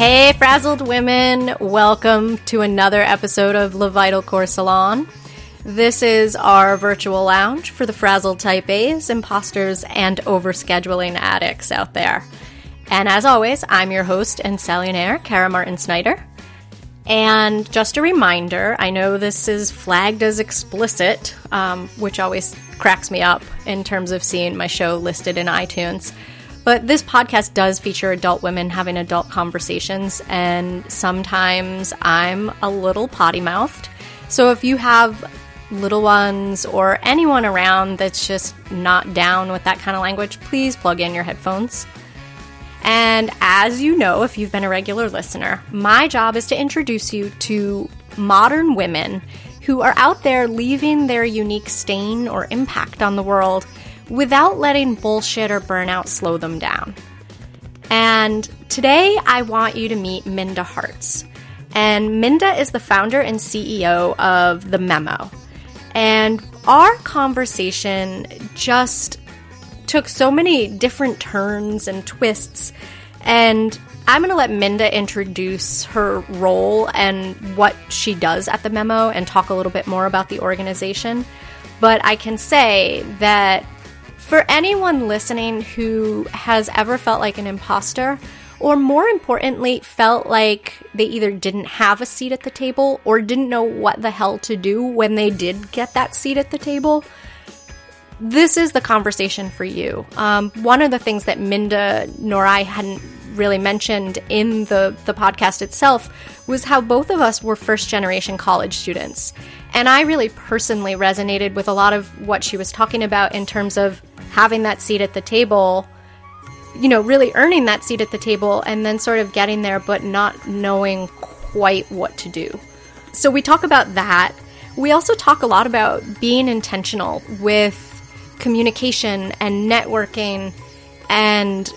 Hey, frazzled women, welcome to another episode of Le Vital Core Salon. This is our virtual lounge for the frazzled type A's, imposters, and overscheduling addicts out there. And as always, I'm your host and salionaire, Kara Martin Snyder. And just a reminder I know this is flagged as explicit, um, which always cracks me up in terms of seeing my show listed in iTunes. But this podcast does feature adult women having adult conversations, and sometimes I'm a little potty mouthed. So if you have little ones or anyone around that's just not down with that kind of language, please plug in your headphones. And as you know, if you've been a regular listener, my job is to introduce you to modern women who are out there leaving their unique stain or impact on the world without letting bullshit or burnout slow them down. And today I want you to meet Minda Harts. And Minda is the founder and CEO of The Memo. And our conversation just took so many different turns and twists. And I'm going to let Minda introduce her role and what she does at the memo and talk a little bit more about the organization. But I can say that for anyone listening who has ever felt like an imposter, or more importantly, felt like they either didn't have a seat at the table or didn't know what the hell to do when they did get that seat at the table, this is the conversation for you. Um, one of the things that Minda nor I hadn't really mentioned in the, the podcast itself was how both of us were first generation college students. And I really personally resonated with a lot of what she was talking about in terms of having that seat at the table, you know, really earning that seat at the table and then sort of getting there but not knowing quite what to do. So we talk about that. We also talk a lot about being intentional with communication and networking and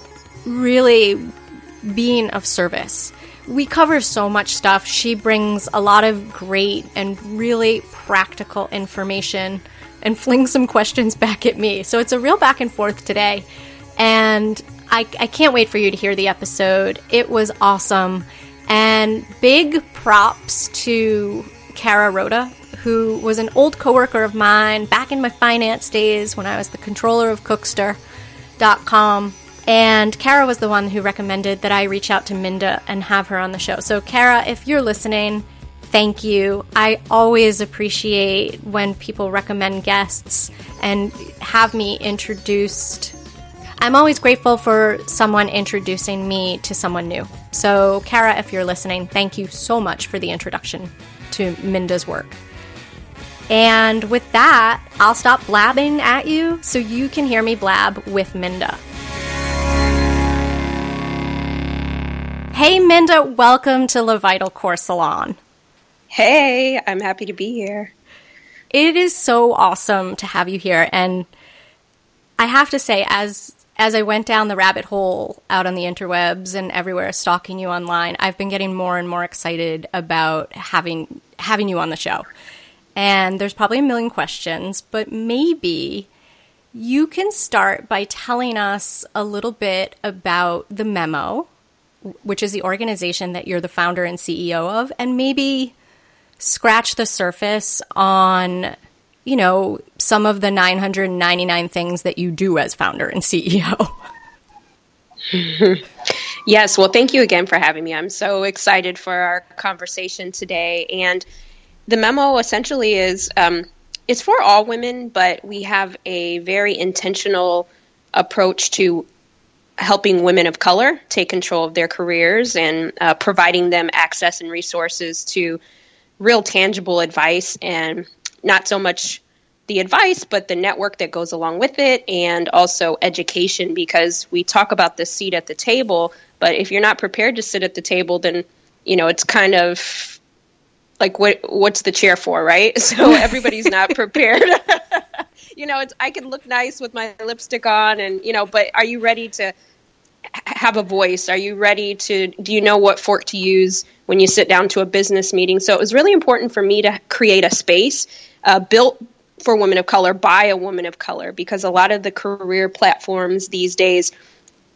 really being of service. We cover so much stuff. She brings a lot of great and really practical information and fling some questions back at me. So it's a real back and forth today. And I, I can't wait for you to hear the episode. It was awesome. And big props to Kara Rhoda, who was an old coworker of mine back in my finance days when I was the controller of Cookster.com. And Kara was the one who recommended that I reach out to Minda and have her on the show. So, Kara, if you're listening, thank you. I always appreciate when people recommend guests and have me introduced. I'm always grateful for someone introducing me to someone new. So, Kara, if you're listening, thank you so much for the introduction to Minda's work. And with that, I'll stop blabbing at you so you can hear me blab with Minda. Hey, Minda, welcome to Le Vital Core Salon. Hey, I'm happy to be here. It is so awesome to have you here and I have to say as as I went down the rabbit hole out on the interwebs and everywhere stalking you online, I've been getting more and more excited about having having you on the show. And there's probably a million questions, but maybe you can start by telling us a little bit about the memo, which is the organization that you're the founder and CEO of, and maybe scratch the surface on you know some of the 999 things that you do as founder and CEO. yes, well thank you again for having me. I'm so excited for our conversation today and the memo essentially is um, it's for all women, but we have a very intentional approach to helping women of color take control of their careers and uh, providing them access and resources to real tangible advice and not so much the advice, but the network that goes along with it, and also education because we talk about the seat at the table. But if you're not prepared to sit at the table, then you know it's kind of like what what's the chair for, right? So everybody's not prepared. you know, it's I can look nice with my lipstick on, and you know, but are you ready to have a voice? Are you ready to? Do you know what fork to use when you sit down to a business meeting. So it was really important for me to create a space uh, built for women of color by a woman of color because a lot of the career platforms these days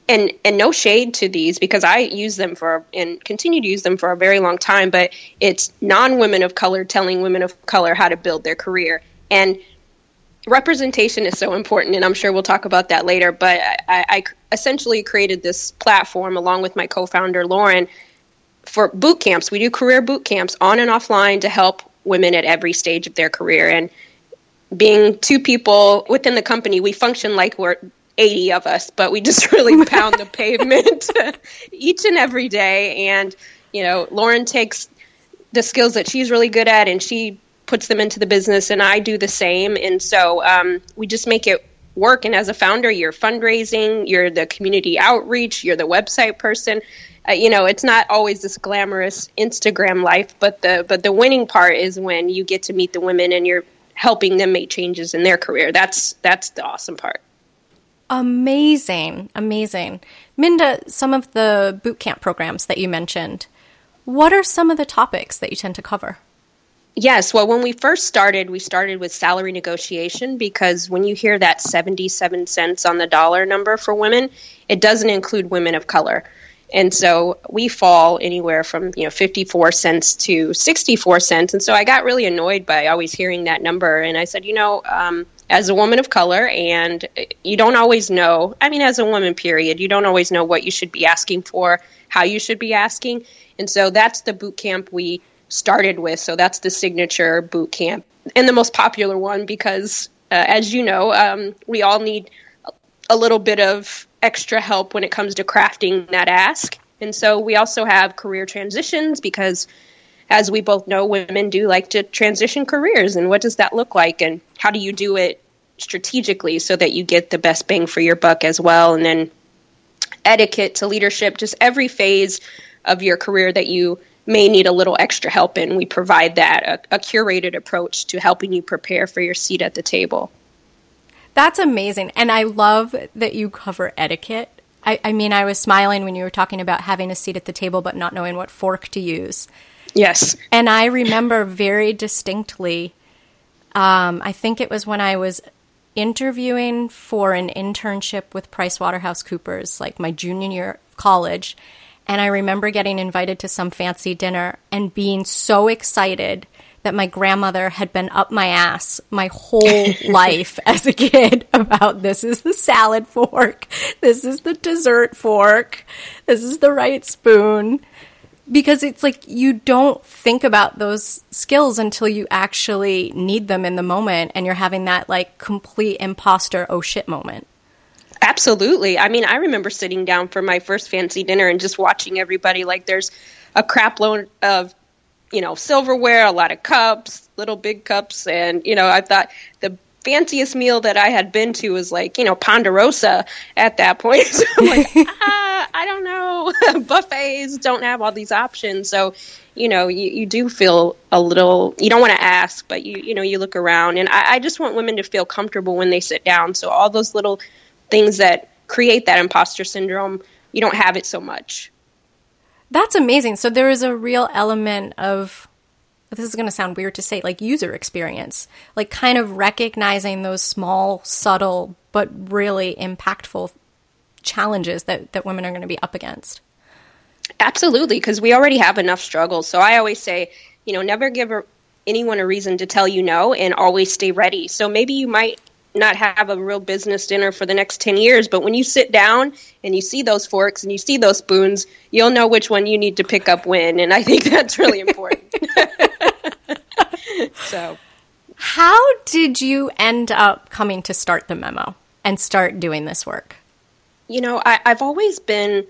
and and no shade to these because I use them for and continue to use them for a very long time. But it's non women of color telling women of color how to build their career and representation is so important, and I'm sure we'll talk about that later. But I, I essentially created this platform along with my co-founder Lauren for boot camps. We do career boot camps on and offline to help women at every stage of their career. And being two people within the company, we function like we're 80 of us, but we just really pound the pavement each and every day. And, you know, Lauren takes the skills that she's really good at and she puts them into the business, and I do the same. And so um, we just make it work. And as a founder, you're fundraising, you're the community outreach, you're the website person. Uh, you know, it's not always this glamorous Instagram life, but the but the winning part is when you get to meet the women and you're helping them make changes in their career. That's that's the awesome part. Amazing, amazing. Minda, some of the boot camp programs that you mentioned, what are some of the topics that you tend to cover? Yes. Well, when we first started, we started with salary negotiation because when you hear that 77 cents on the dollar number for women, it doesn't include women of color. And so we fall anywhere from, you know, 54 cents to 64 cents. And so I got really annoyed by always hearing that number. And I said, you know, um, as a woman of color, and you don't always know, I mean, as a woman, period, you don't always know what you should be asking for, how you should be asking. And so that's the boot camp we started with. So that's the signature boot camp and the most popular one because, uh, as you know, um, we all need a little bit of extra help when it comes to crafting that ask. And so we also have career transitions because, as we both know, women do like to transition careers. And what does that look like? And how do you do it strategically so that you get the best bang for your buck as well? And then etiquette to leadership, just every phase of your career that you may need a little extra help in. We provide that, a, a curated approach to helping you prepare for your seat at the table. That's amazing. And I love that you cover etiquette. I, I, mean, I was smiling when you were talking about having a seat at the table but not knowing what fork to use. Yes. And I remember very distinctly, um, I think it was when I was interviewing for an internship with PricewaterhouseCoopers, like my junior year of college. And I remember getting invited to some fancy dinner and being so excited that my grandmother had been up my ass my whole life as a kid about this is the salad fork, this is the dessert fork, this is the right spoon. Because it's like you don't think about those skills until you actually need them in the moment and you're having that like complete imposter oh shit moment. Absolutely. I mean, I remember sitting down for my first fancy dinner and just watching everybody like there's a crap load of you know, silverware, a lot of cups, little big cups, and you know, I thought the fanciest meal that I had been to was like, you know, Ponderosa at that point. So I'm like, ah, I don't know. Buffets don't have all these options. So, you know, you, you do feel a little, you don't want to ask, but you, you know, you look around. And I, I just want women to feel comfortable when they sit down. So all those little things that create that imposter syndrome, you don't have it so much. That's amazing. So there is a real element of this is going to sound weird to say like user experience, like kind of recognizing those small, subtle but really impactful challenges that that women are going to be up against. Absolutely, because we already have enough struggles. So I always say, you know, never give anyone a reason to tell you no and always stay ready. So maybe you might not have a real business dinner for the next 10 years. But when you sit down and you see those forks and you see those spoons, you'll know which one you need to pick up when. And I think that's really important. so, how did you end up coming to start the memo and start doing this work? You know, I, I've always been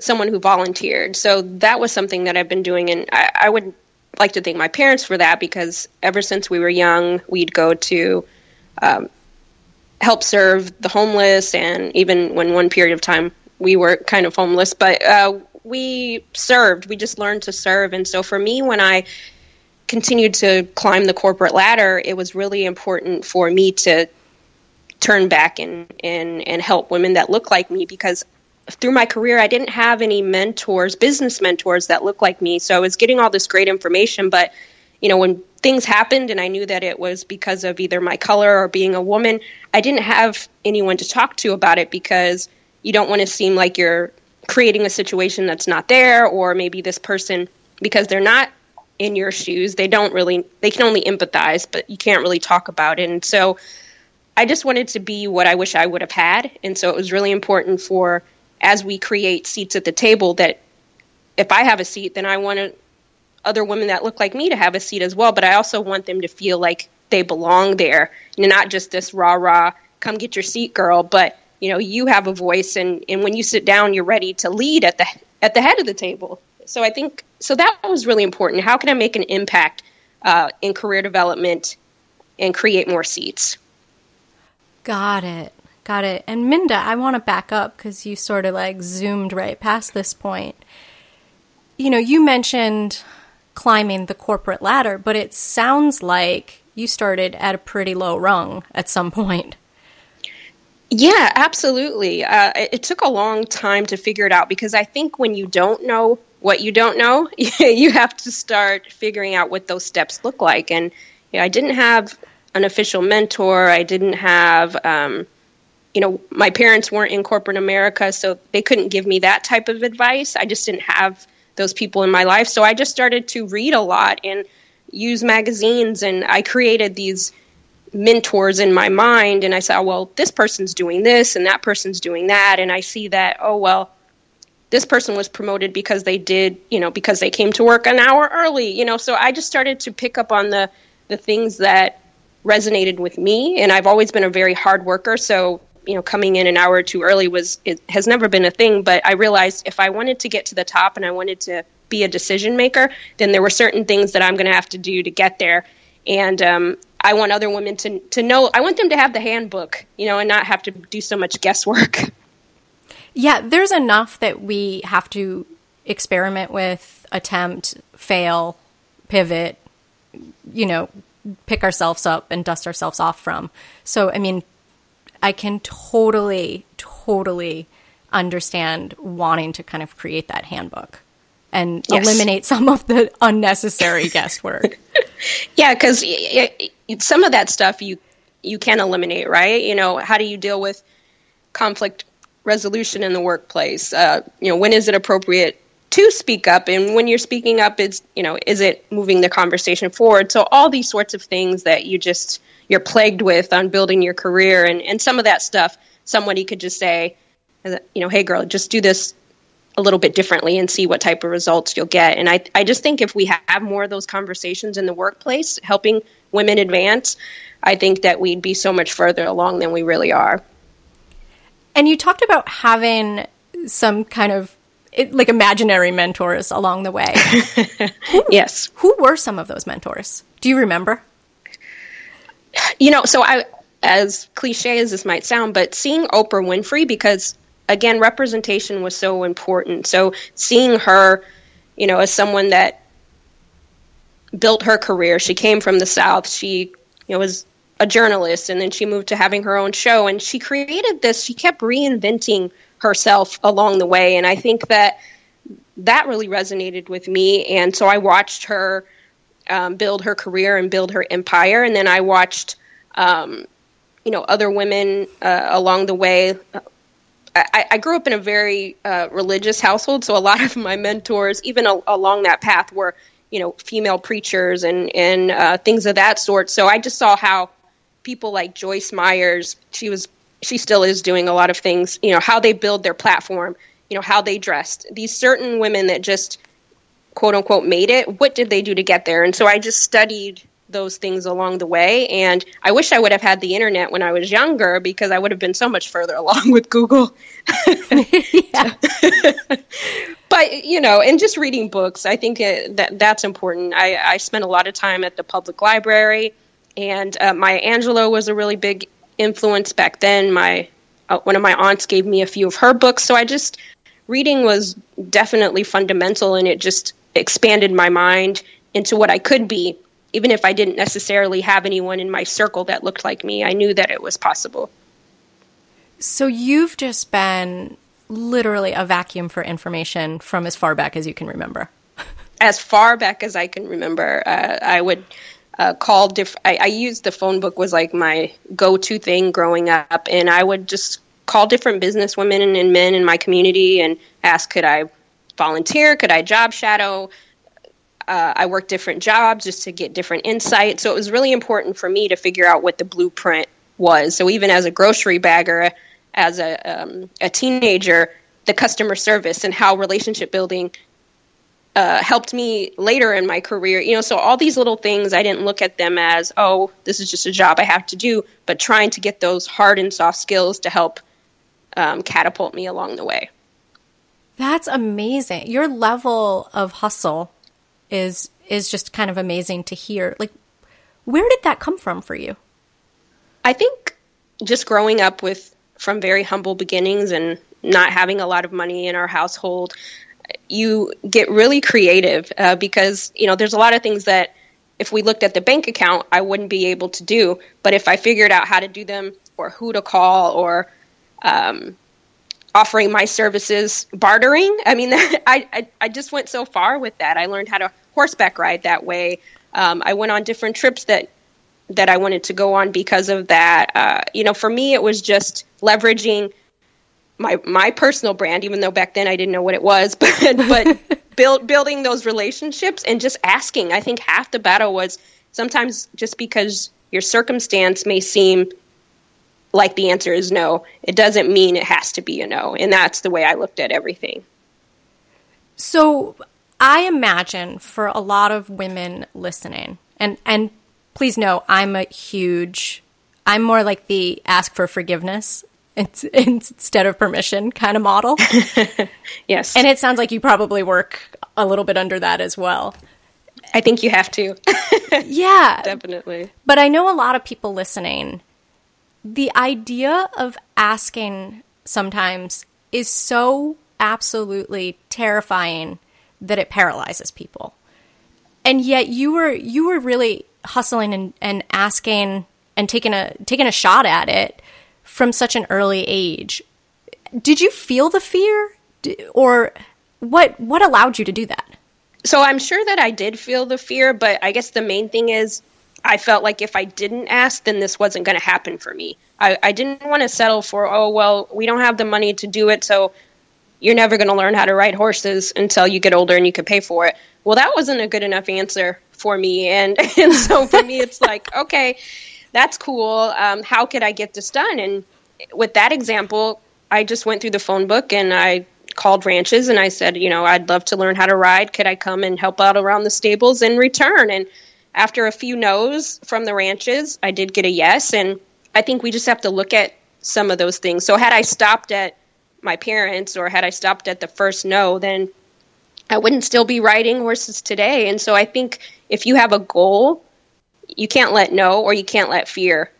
someone who volunteered. So that was something that I've been doing. And I, I would like to thank my parents for that because ever since we were young, we'd go to um, help serve the homeless, and even when one period of time we were kind of homeless, but uh, we served. We just learned to serve, and so for me, when I continued to climb the corporate ladder, it was really important for me to turn back and and and help women that look like me because through my career I didn't have any mentors, business mentors that look like me. So I was getting all this great information, but you know, when things happened and I knew that it was because of either my color or being a woman, I didn't have anyone to talk to about it because you don't want to seem like you're creating a situation that's not there, or maybe this person, because they're not in your shoes, they don't really, they can only empathize, but you can't really talk about it. And so I just wanted to be what I wish I would have had. And so it was really important for, as we create seats at the table, that if I have a seat, then I want other women that look like me to have a seat as well. But I also want them to feel like they belong there, not just this rah rah, come get your seat, girl. But you know, you have a voice, and and when you sit down, you're ready to lead at the at the head of the table. So I think so that was really important. How can I make an impact uh, in career development and create more seats? Got it. Got it. And Minda, I want to back up because you sort of like zoomed right past this point. You know, you mentioned climbing the corporate ladder, but it sounds like you started at a pretty low rung at some point. Yeah, absolutely. Uh, it took a long time to figure it out because I think when you don't know what you don't know, you have to start figuring out what those steps look like. And you know, I didn't have an official mentor. I didn't have, um, you know, my parents weren't in corporate America, so they couldn't give me that type of advice. I just didn't have those people in my life. So I just started to read a lot and use magazines, and I created these mentors in my mind and I said, oh, well, this person's doing this and that person's doing that. And I see that, oh, well, this person was promoted because they did, you know, because they came to work an hour early, you know. So I just started to pick up on the, the things that resonated with me. And I've always been a very hard worker. So, you know, coming in an hour two early was, it has never been a thing. But I realized if I wanted to get to the top and I wanted to be a decision maker, then there were certain things that I'm going to have to do to get there. And um, I want other women to to know. I want them to have the handbook, you know, and not have to do so much guesswork. Yeah, there's enough that we have to experiment with, attempt, fail, pivot, you know, pick ourselves up and dust ourselves off from. So, I mean, I can totally, totally understand wanting to kind of create that handbook and yes. eliminate some of the unnecessary guesswork. yeah, because some of that stuff you you can eliminate, right? You know, how do you deal with conflict resolution in the workplace? Uh, you know, when is it appropriate to speak up, and when you're speaking up, is you know, is it moving the conversation forward? So all these sorts of things that you just you're plagued with on building your career, and and some of that stuff, somebody could just say, uh, you know, hey girl, just do this a little bit differently and see what type of results you'll get. And I, I just think if we have more of those conversations in the workplace, helping women advance, I think that we'd be so much further along than we really are. And you talked about having some kind of it, like imaginary mentors along the way. who, yes. Who were some of those mentors? Do you remember? You know, so I, as cliche as this might sound, but seeing Oprah Winfrey, because again, representation was so important. So seeing her, you know, as someone that built her career, she came from the South. She, you know, was a journalist, and then she moved to having her own show, and she created this. She kept reinventing herself along the way, and I think that that really resonated with me. And so I watched her um, build her career and build her empire, and then I watched. Um, you know, other women uh, along the way, I, I, grew up in a very uh, religious household, so a lot of my mentors, even a, along that path, were you know female preachers and and uh, things of that sort. So I just saw how people like Joyce Myers, she was she still is doing a lot of things. You know how they build their platform, you know how they dressed. These certain women that just quote unquote made it. What did they do to get there? And so I just studied those things along the way. And I wish I would have had the internet when I was younger because I would have been so much further along with Google. but you know, and just reading books, I think it, that that's important. I, I spent a lot of time at the public library, and uh, Maya Angelou was a really big influence back then. My uh, one of my aunts gave me a few of her books, so I just reading was definitely fundamental, and it just expanded my mind into what I could be even if I didn't necessarily have anyone in my circle that looked like me, I knew that it was possible. So you've just been literally a vacuum for information from as far back as you can remember. as far back as I can remember, uh, I would uh, call diff- I, I used the phone book was like my go-to thing growing up, and I would just call different business women and men in my community and ask, could I volunteer? Could I job shadow? Uh, I worked different jobs just to get different insight. So it was really important for me to figure out what the blueprint was. So even as a grocery bagger, as a, um, a teenager, the customer service and how relationship building uh, helped me later in my career. You know, so all these little things, I didn't look at them as, oh, this is just a job I have to do, but trying to get those hard and soft skills to help um, catapult me along the way. That's amazing. Your level of hustle is is just kind of amazing to hear. Like, where did that come from for you? I think just growing up with from very humble beginnings and not having a lot of money in our household, you get really creative uh, because you know there's a lot of things that if we looked at the bank account, I wouldn't be able to do. But if I figured out how to do them, or who to call, or um, offering my services, bartering, I mean, I, I, I just went so far with that. I learned how to horseback ride that way. Um, I went on different trips that that I wanted to go on because of that. Uh, you know, for me, it was just leveraging my my personal brand, even though back then I didn't know what it was, but but build, building those relationships and just asking. I think half the battle was sometimes just because your circumstance may seem like the answer is no, it doesn't mean it has to be a no, and that's the way I looked at everything. So I imagine for a lot of women listening, and and please know I'm a huge I'm more like the ask for forgiveness instead of permission kind of model. yes. And it sounds like you probably work a little bit under that as well. I think you have to. yeah. Definitely. But I know a lot of people listening, the idea of asking sometimes is so absolutely terrifying that it paralyzes people. And yet you were you were really hustling and, and asking and taking a taking a shot at it from such an early age. Did you feel the fear or what what allowed you to do that? So I'm sure that I did feel the fear, but I guess the main thing is I felt like if I didn't ask, then this wasn't going to happen for me. I, I didn't want to settle for, oh, well, we don't have the money to do it, so you're never going to learn how to ride horses until you get older and you can pay for it. Well, that wasn't a good enough answer for me. And, and so for me, it's like, okay, that's cool. Um, how could I get this done? And with that example, I just went through the phone book and I called ranches and I said, you know, I'd love to learn how to ride. Could I come and help out around the stables in return? And after a few no's from the ranches, I did get a yes. And I think we just have to look at some of those things. So had I stopped at my parents or had I stopped at the first no, then I wouldn't still be riding horses today. And so I think if you have a goal you can't let no or you can't let fear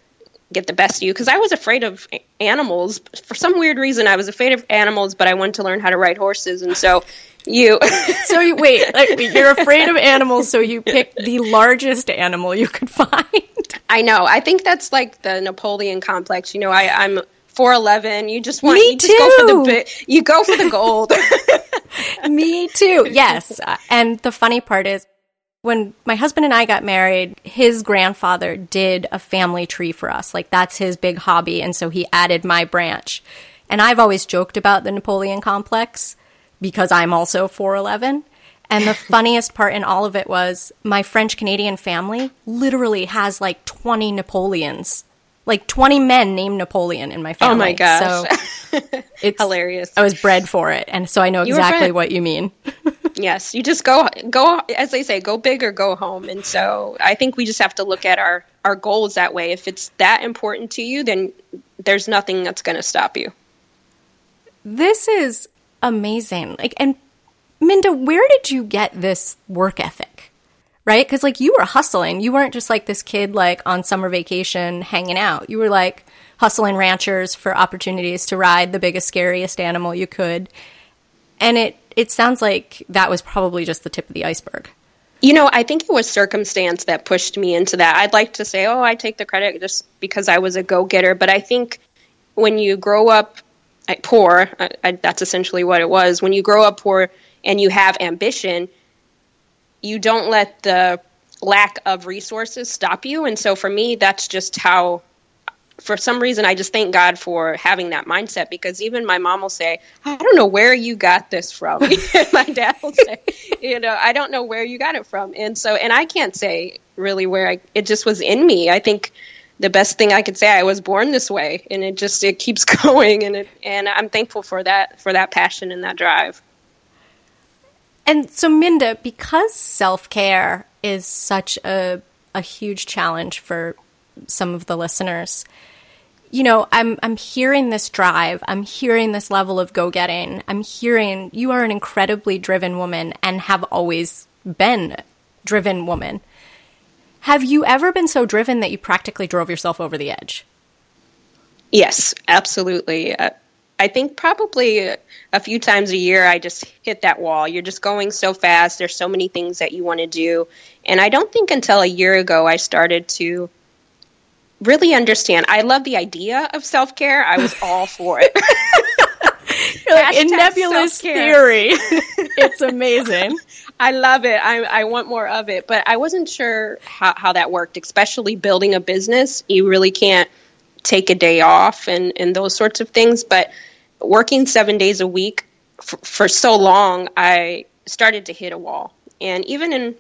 get the best of you because I was afraid of animals for some weird reason. I was afraid of animals, but I wanted to learn how to ride horses, and so you. so you wait, like, you're afraid of animals, so you picked the largest animal you could find. I know. I think that's like the Napoleon complex. You know, I, I'm four eleven. You just want Me you too. just go for the you go for the gold. Me too. Yes, and the funny part is when my husband and I got married, his grandfather did a family tree for us. Like that's his big hobby. And so he added my branch. And I've always joked about the Napoleon complex because I'm also 4'11. And the funniest part in all of it was my French Canadian family literally has like 20 Napoleons. Like 20 men named Napoleon in my family. Oh my gosh. So it's hilarious. I was bred for it. And so I know exactly what you mean. Yes, you just go go as they say, go big or go home. And so I think we just have to look at our our goals that way. If it's that important to you, then there's nothing that's going to stop you. This is amazing. Like and Minda, where did you get this work ethic? Right? Cuz like you were hustling. You weren't just like this kid like on summer vacation hanging out. You were like hustling ranchers for opportunities to ride the biggest scariest animal you could. And it it sounds like that was probably just the tip of the iceberg. You know, I think it was circumstance that pushed me into that. I'd like to say, oh, I take the credit just because I was a go getter. But I think when you grow up uh, poor, I, I, that's essentially what it was. When you grow up poor and you have ambition, you don't let the lack of resources stop you. And so for me, that's just how for some reason, I just thank God for having that mindset because even my mom will say, I don't know where you got this from. my dad will say, you know, I don't know where you got it from. And so, and I can't say really where I, it just was in me. I think the best thing I could say, I was born this way and it just, it keeps going. And it, and I'm thankful for that, for that passion and that drive. And so, Minda, because self care is such a, a huge challenge for some of the listeners, you know, I'm I'm hearing this drive. I'm hearing this level of go getting. I'm hearing you are an incredibly driven woman and have always been driven woman. Have you ever been so driven that you practically drove yourself over the edge? Yes, absolutely. Uh, I think probably a few times a year I just hit that wall. You're just going so fast. There's so many things that you want to do. And I don't think until a year ago I started to really understand. I love the idea of self care. I was all for it. like, in nebulous self-care. theory, it's amazing. I love it. I, I want more of it, but I wasn't sure how, how that worked, especially building a business. You really can't take a day off and, and those sorts of things. But working seven days a week for, for so long, I started to hit a wall. And even in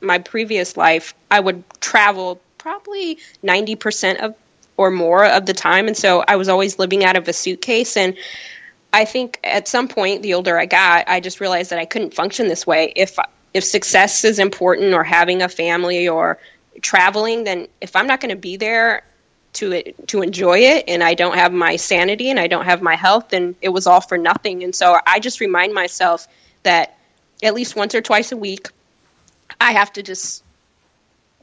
my previous life, I would travel probably 90% of or more of the time. And so I was always living out of a suitcase. And I think at some point, the older I got, I just realized that I couldn't function this way. If if success is important, or having a family, or traveling, then if I'm not going to be there to it, to enjoy it, and I don't have my sanity and I don't have my health, then it was all for nothing. And so I just remind myself that at least once or twice a week, I have to just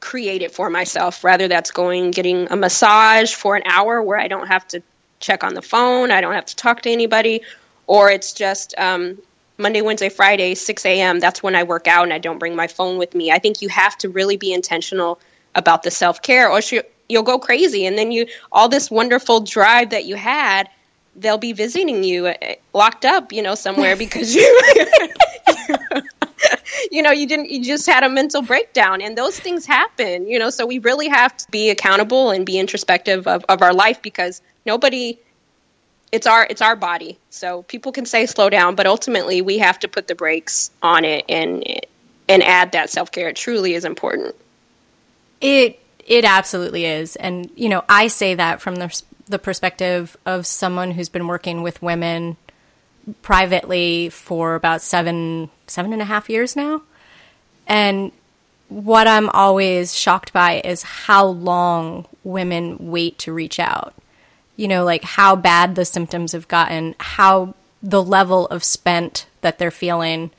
create it for myself. Rather, that's going getting a massage for an hour where I don't have to check on the phone, I don't have to talk to anybody, or it's just um, Monday, Wednesday, Friday, 6 a.m. That's when I work out and I don't bring my phone with me. I think you have to really be intentional about the self care, or you'll go crazy, and then you all this wonderful drive that you had. They'll be visiting you uh, locked up, you know, somewhere because you you know, you didn't, you just had a mental breakdown and those things happen, you know, so we really have to be accountable and be introspective of, of our life because nobody, it's our, it's our body. So people can say slow down, but ultimately we have to put the brakes on it and, and add that self care. It truly is important. It, it absolutely is. And, you know, I say that from the, the perspective of someone who's been working with women privately for about seven seven and a half years now, and what I'm always shocked by is how long women wait to reach out. You know, like how bad the symptoms have gotten, how the level of spent that they're feeling,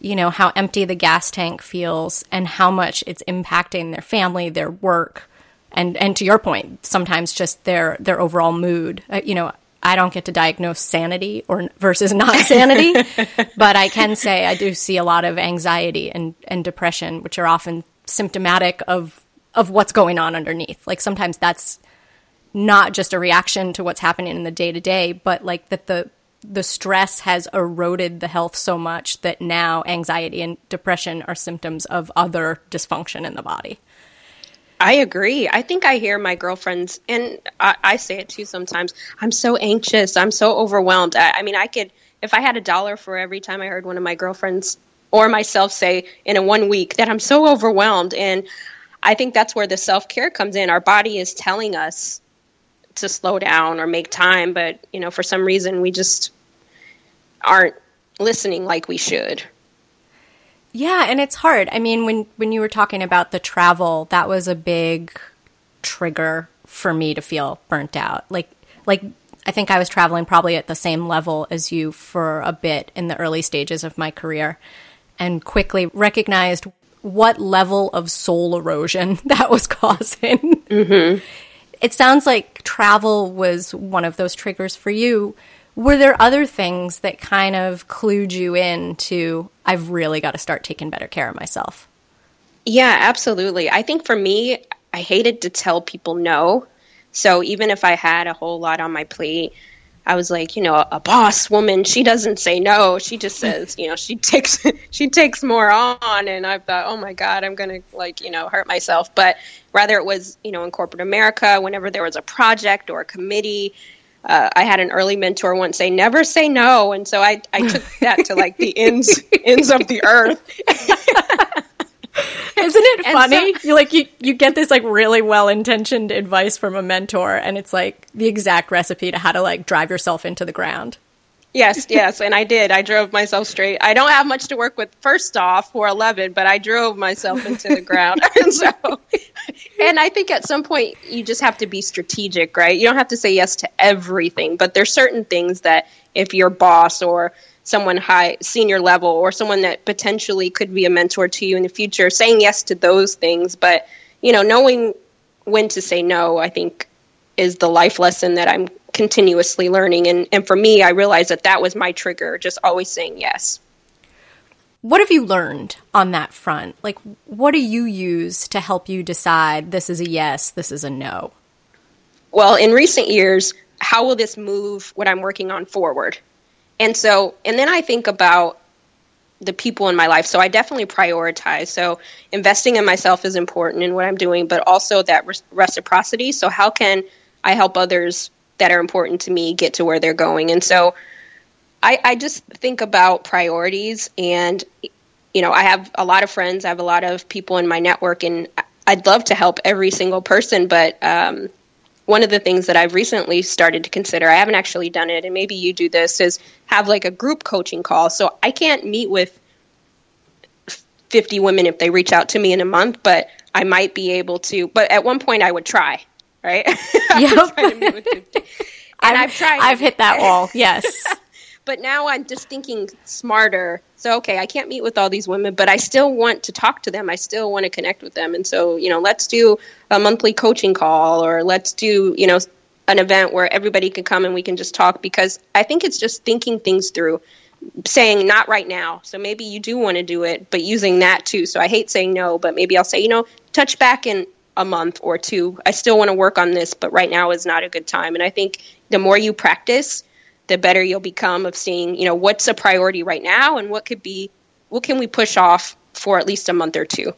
you know, how empty the gas tank feels and how much it's impacting their family, their work, and and to your point, sometimes just their their overall mood. Uh, you know, I don't get to diagnose sanity or versus not sanity, but I can say I do see a lot of anxiety and, and depression, which are often symptomatic of of what's going on underneath. Like sometimes that's not just a reaction to what's happening in the day to day, but like that the the stress has eroded the health so much that now anxiety and depression are symptoms of other dysfunction in the body. I agree. I think I hear my girlfriends, and I, I, say it too sometimes. I'm so anxious. I'm so overwhelmed. I, I, mean, I could, if I had a dollar for every time I heard one of my girlfriends or myself say in a one week that I'm so overwhelmed. And I think that's where the self care comes in. Our body is telling us to slow down or make time, but you know, for some reason, we just aren't listening like we should. Yeah, and it's hard. I mean, when when you were talking about the travel, that was a big trigger for me to feel burnt out. Like like I think I was traveling probably at the same level as you for a bit in the early stages of my career and quickly recognized what level of soul erosion that was causing. Mm-hmm. It sounds like travel was one of those triggers for you were there other things that kind of clued you in to I've really got to start taking better care of myself? Yeah, absolutely. I think for me, I hated to tell people no. So even if I had a whole lot on my plate, I was like, you know, a, boss woman, she doesn't say no. She just says, you know, she takes she takes more on. And I thought, oh my god, I'm gonna like, you know, hurt myself. But rather, it was, you know, in corporate America, whenever there was a project or a committee. Uh, I had an early mentor once say, "Never say no," and so I, I took that to like the ends ends of the earth. Isn't it funny? So, you like you you get this like really well intentioned advice from a mentor, and it's like the exact recipe to how to like drive yourself into the ground. Yes, yes, and I did. I drove myself straight. I don't have much to work with first off for 11, but I drove myself into the ground. and so and I think at some point you just have to be strategic, right? You don't have to say yes to everything, but there's certain things that if your boss or someone high senior level or someone that potentially could be a mentor to you in the future saying yes to those things but you know knowing when to say no i think is the life lesson that i'm continuously learning and and for me i realized that that was my trigger just always saying yes what have you learned on that front like what do you use to help you decide this is a yes this is a no well in recent years how will this move what i'm working on forward and so, and then I think about the people in my life. So I definitely prioritize. So investing in myself is important in what I'm doing, but also that re- reciprocity. So how can I help others that are important to me get to where they're going? And so I, I just think about priorities and you know, I have a lot of friends, I have a lot of people in my network and I'd love to help every single person, but um, one of the things that I've recently started to consider, I haven't actually done it, and maybe you do this, is have like a group coaching call. So I can't meet with 50 women if they reach out to me in a month, but I might be able to. But at one point, I would try, right? Yep. and I've, I've tried. I've hit that wall, yes. But now I'm just thinking smarter. So, okay, I can't meet with all these women, but I still want to talk to them. I still want to connect with them. And so, you know, let's do a monthly coaching call or let's do, you know, an event where everybody can come and we can just talk because I think it's just thinking things through, saying not right now. So maybe you do want to do it, but using that too. So I hate saying no, but maybe I'll say, you know, touch back in a month or two. I still want to work on this, but right now is not a good time. And I think the more you practice, the better you'll become of seeing, you know, what's a priority right now and what could be, what can we push off for at least a month or two.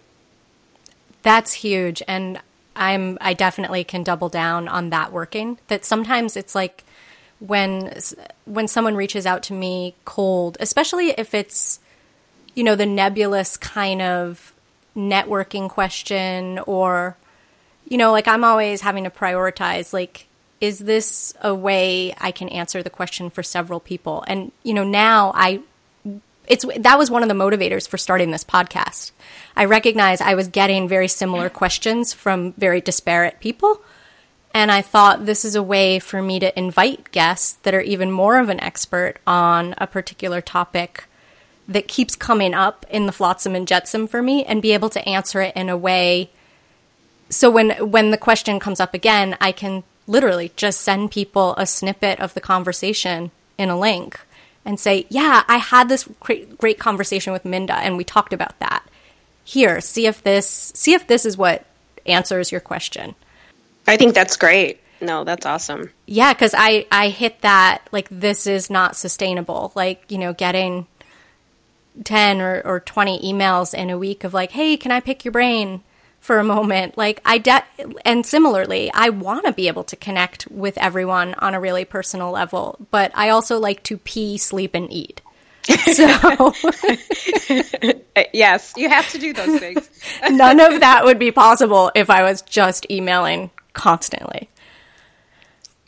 That's huge. And I'm, I definitely can double down on that working. That sometimes it's like when, when someone reaches out to me cold, especially if it's, you know, the nebulous kind of networking question or, you know, like I'm always having to prioritize, like, is this a way I can answer the question for several people? And you know, now I it's that was one of the motivators for starting this podcast. I recognize I was getting very similar questions from very disparate people. And I thought this is a way for me to invite guests that are even more of an expert on a particular topic that keeps coming up in the flotsam and jetsam for me and be able to answer it in a way so when when the question comes up again, I can literally just send people a snippet of the conversation in a link and say, "Yeah, I had this great, great conversation with Minda and we talked about that. Here, see if this see if this is what answers your question." I think that's great. No, that's awesome. Yeah, cuz I I hit that like this is not sustainable. Like, you know, getting 10 or, or 20 emails in a week of like, "Hey, can I pick your brain?" For a moment. Like I de- and similarly, I want to be able to connect with everyone on a really personal level, but I also like to pee, sleep and eat. So uh, yes, you have to do those things. None of that would be possible if I was just emailing constantly.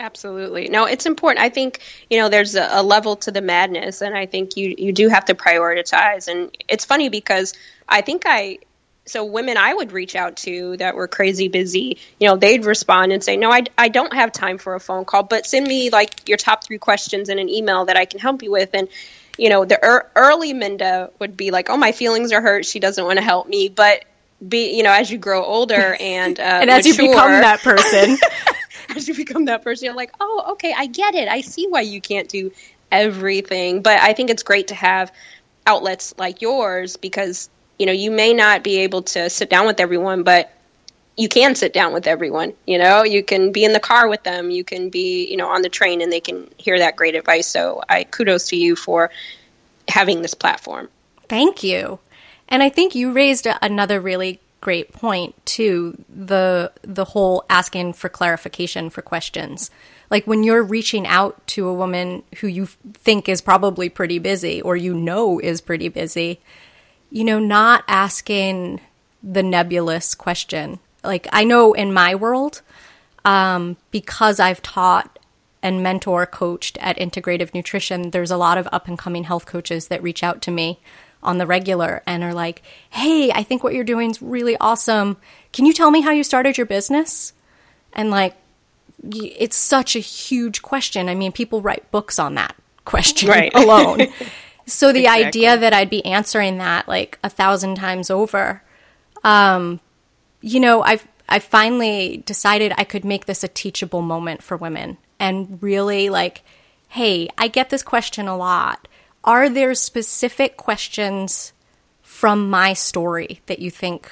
Absolutely. No, it's important. I think, you know, there's a, a, level to the madness and I think you you do have to prioritize and it's funny because I think I so women I would reach out to that were crazy busy, you know, they'd respond and say, "No, I, I don't have time for a phone call, but send me like your top three questions in an email that I can help you with." And you know, the er- early Minda would be like, "Oh, my feelings are hurt. She doesn't want to help me." But be you know, as you grow older and uh, and as mature, you become that person, as you become that person, you're like, "Oh, okay, I get it. I see why you can't do everything." But I think it's great to have outlets like yours because you know, you may not be able to sit down with everyone, but you can sit down with everyone. You know, you can be in the car with them, you can be, you know, on the train, and they can hear that great advice. So, I kudos to you for having this platform. Thank you. And I think you raised another really great point too the the whole asking for clarification for questions. Like when you're reaching out to a woman who you think is probably pretty busy or you know is pretty busy, you know, not asking the nebulous question. Like I know in my world, um, because I've taught and mentor coached at Integrative Nutrition, there's a lot of up and coming health coaches that reach out to me on the regular and are like, "Hey, I think what you're doing is really awesome. Can you tell me how you started your business?" And like it's such a huge question. I mean, people write books on that question right. alone. so the exactly. idea that I'd be answering that like a thousand times over, um, you know, I've I finally decided I could make this a teachable moment for women and really like, hey, I get this question a lot. Are there specific questions from my story that you think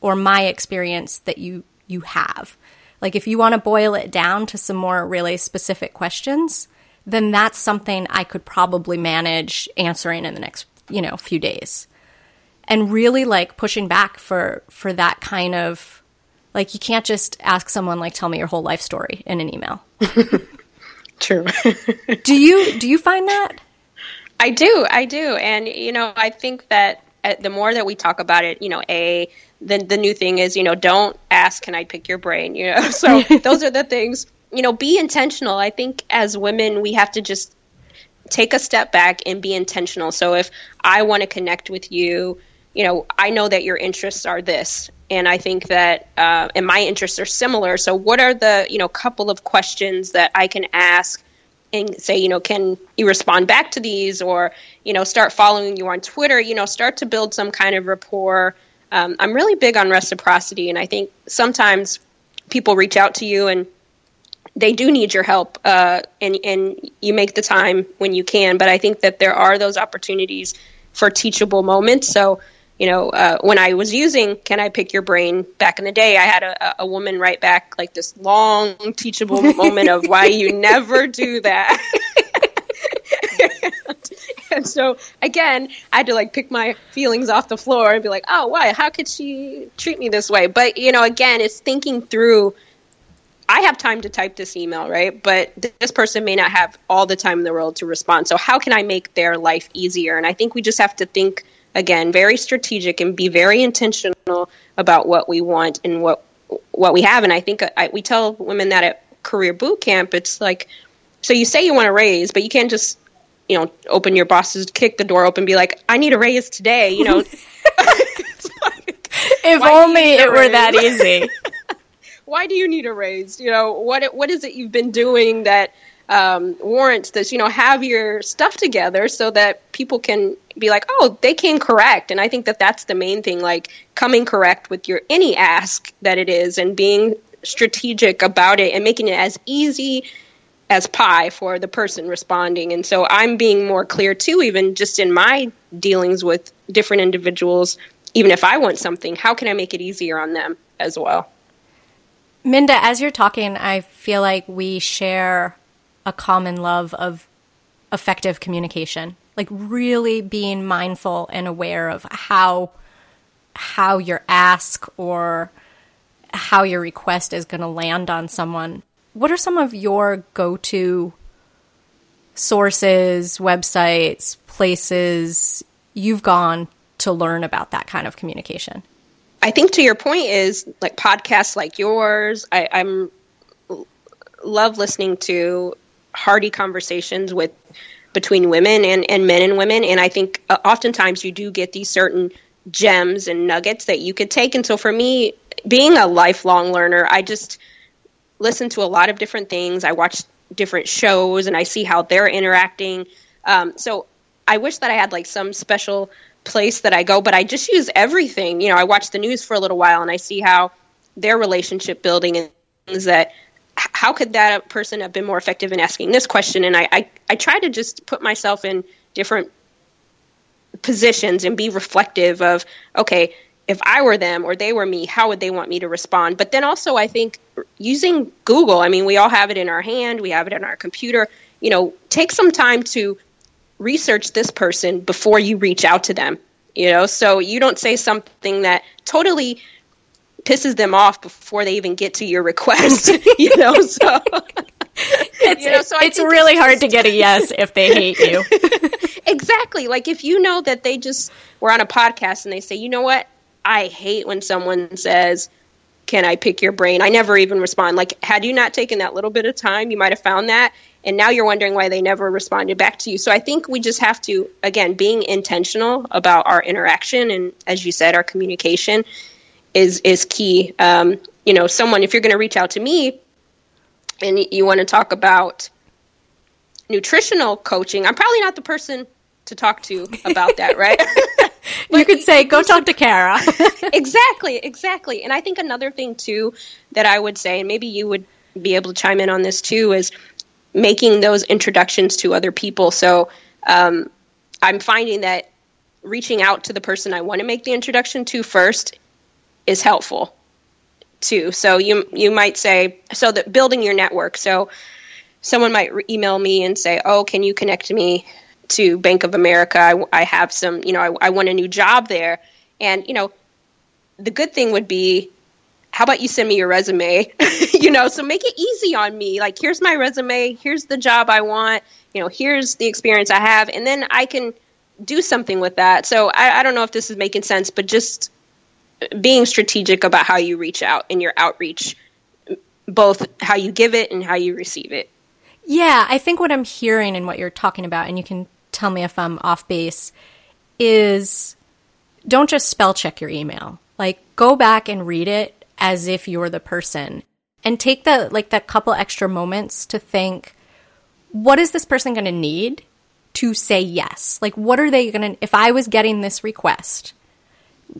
or my experience that you you have? Like if you want to boil it down to some more really specific questions, then that's something I could probably manage answering in the next, you know, few days. And really like pushing back for for that kind of like you can't just ask someone like tell me your whole life story in an email. True. do you do you find that? I do. I do. And you know, I think that uh, the more that we talk about it, you know, a then the new thing is, you know, don't ask, can I pick your brain? You know, so those are the things. You know, be intentional. I think as women, we have to just take a step back and be intentional. So if I want to connect with you, you know, I know that your interests are this, and I think that uh, and my interests are similar. So what are the you know couple of questions that I can ask and say, you know, can you respond back to these, or you know, start following you on Twitter? You know, start to build some kind of rapport. Um, I'm really big on reciprocity, and I think sometimes people reach out to you and they do need your help, uh, and and you make the time when you can. But I think that there are those opportunities for teachable moments. So you know, uh, when I was using Can I Pick Your Brain back in the day, I had a, a woman write back like this long, teachable moment of why you never do that. and so again, I had to like pick my feelings off the floor and be like, oh, why? How could she treat me this way? But, you know, again, it's thinking through. I have time to type this email, right? But this person may not have all the time in the world to respond. So, how can I make their life easier? And I think we just have to think again very strategic and be very intentional about what we want and what what we have and i think I, we tell women that at career boot camp it's like so you say you want to raise but you can't just you know open your boss's kick the door open be like i need a raise today you know like, if only it were that easy why do you need a raise you know what what is it you've been doing that um, warrants this, you know, have your stuff together so that people can be like, oh, they came correct. And I think that that's the main thing, like coming correct with your any ask that it is and being strategic about it and making it as easy as pie for the person responding. And so I'm being more clear too, even just in my dealings with different individuals. Even if I want something, how can I make it easier on them as well? Minda, as you're talking, I feel like we share a common love of effective communication like really being mindful and aware of how how your ask or how your request is going to land on someone. What are some of your go-to sources websites places you've gone to learn about that kind of communication i think to your point is like podcasts like yours I, i'm love listening to hearty conversations with between women and, and men and women. And I think uh, oftentimes you do get these certain gems and nuggets that you could take. And so for me, being a lifelong learner, I just listen to a lot of different things. I watch different shows and I see how they're interacting. Um, so I wish that I had like some special place that I go, but I just use everything. You know, I watch the news for a little while and I see how their relationship building things that how could that person have been more effective in asking this question? And I, I, I try to just put myself in different positions and be reflective of, okay, if I were them or they were me, how would they want me to respond? But then also, I think using Google, I mean, we all have it in our hand, we have it in our computer. You know, take some time to research this person before you reach out to them. You know, so you don't say something that totally pisses them off before they even get to your request. you know, so it's, you know, so it's really hard to get a yes if they hate you. exactly. Like if you know that they just were on a podcast and they say, you know what, I hate when someone says, Can I pick your brain? I never even respond. Like, had you not taken that little bit of time, you might have found that. And now you're wondering why they never responded back to you. So I think we just have to, again, being intentional about our interaction and, as you said, our communication is is key. Um, you know, someone if you're going to reach out to me and you want to talk about nutritional coaching, I'm probably not the person to talk to about that, right? you could say, go talk to Kara. exactly, exactly. And I think another thing, too, that I would say, and maybe you would be able to chime in on this, too, is making those introductions to other people. So um, I'm finding that reaching out to the person I want to make the introduction to first is helpful too. So you you might say so that building your network. So someone might email me and say, "Oh, can you connect me to Bank of America. I, I have some, you know, I, I want a new job there. And, you know, the good thing would be, how about you send me your resume? you know, so make it easy on me. Like, here's my resume. Here's the job I want. You know, here's the experience I have. And then I can do something with that. So I, I don't know if this is making sense, but just being strategic about how you reach out in your outreach, both how you give it and how you receive it. Yeah, I think what I'm hearing and what you're talking about, and you can tell me if I'm off base, is don't just spell check your email. Like go back and read it as if you're the person and take the like that couple extra moments to think what is this person going to need to say yes? Like what are they going to if I was getting this request,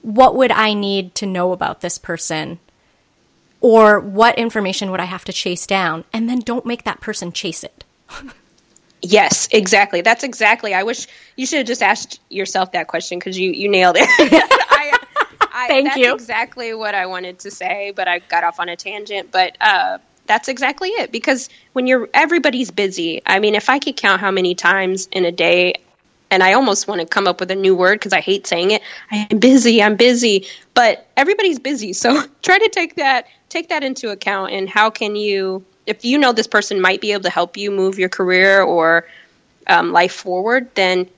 what would I need to know about this person? Or what information would I have to chase down? And then don't make that person chase it. Yes, exactly. That's exactly. I wish you should have just asked yourself that question because you you nailed it. I, I, Thank that's you. Exactly what I wanted to say, but I got off on a tangent. But uh, that's exactly it. Because when you're everybody's busy. I mean, if I could count how many times in a day, and I almost want to come up with a new word because I hate saying it. I'm busy. I'm busy. But everybody's busy, so try to take that take that into account. And how can you if you know this person might be able to help you move your career or um, life forward, then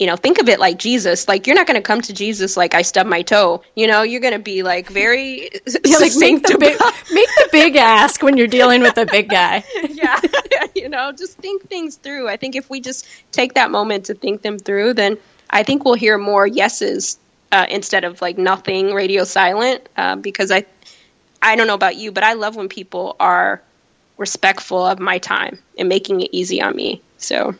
you know think of it like Jesus. Like you're not going to come to Jesus like I stubbed my toe. You know, you're going to be like very yeah, like make the big make the big ask when you're dealing with a big guy. yeah, you know, just think things through. I think if we just take that moment to think them through, then I think we'll hear more yeses uh, instead of like nothing, radio silent. Uh, because I, I don't know about you, but I love when people are respectful of my time and making it easy on me. So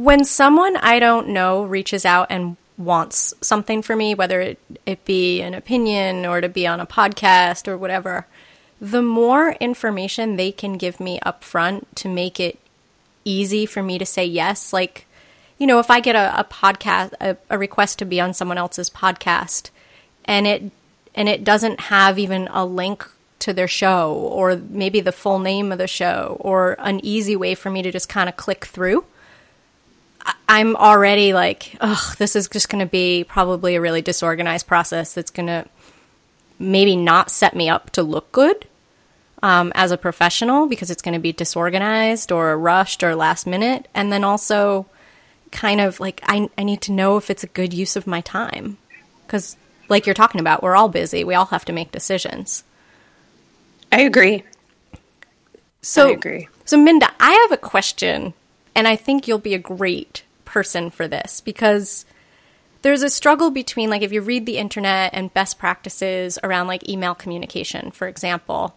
when someone I don't know reaches out and wants something for me, whether it, it be an opinion or to be on a podcast or whatever, the more information they can give me up front to make it easy for me to say yes. Like, you know, if I get a, a podcast, a, a request to be on someone else's podcast, and it and it doesn't have even a link to their show or maybe the full name of the show or an easy way for me to just kind of click through, I'm already like, oh, this is just going to be probably a really disorganized process that's going to maybe not set me up to look good um, as a professional because it's going to be disorganized or rushed or last minute. And then also, kind of like, I, I need to know if it's a good use of my time. Because, like you're talking about, we're all busy, we all have to make decisions. I agree. So, I agree. So, Minda, I have a question, and I think you'll be a great person for this because there's a struggle between, like, if you read the internet and best practices around, like, email communication, for example,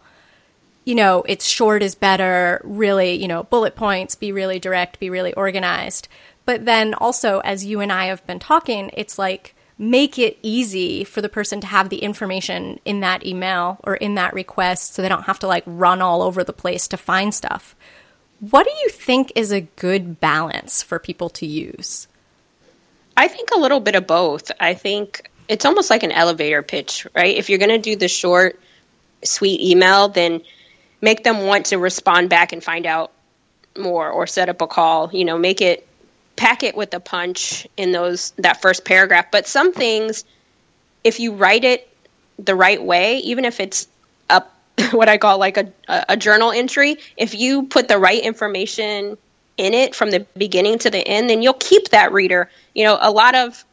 you know, it's short is better, really, you know, bullet points, be really direct, be really organized. But then also, as you and I have been talking, it's like, make it easy for the person to have the information in that email or in that request so they don't have to like run all over the place to find stuff. What do you think is a good balance for people to use? I think a little bit of both. I think it's almost like an elevator pitch, right? If you're going to do the short, sweet email, then make them want to respond back and find out more or set up a call. You know, make it pack it with a punch in those that first paragraph. But some things, if you write it the right way, even if it's what I call like a, a journal entry, if you put the right information in it from the beginning to the end, then you'll keep that reader. You know, a lot of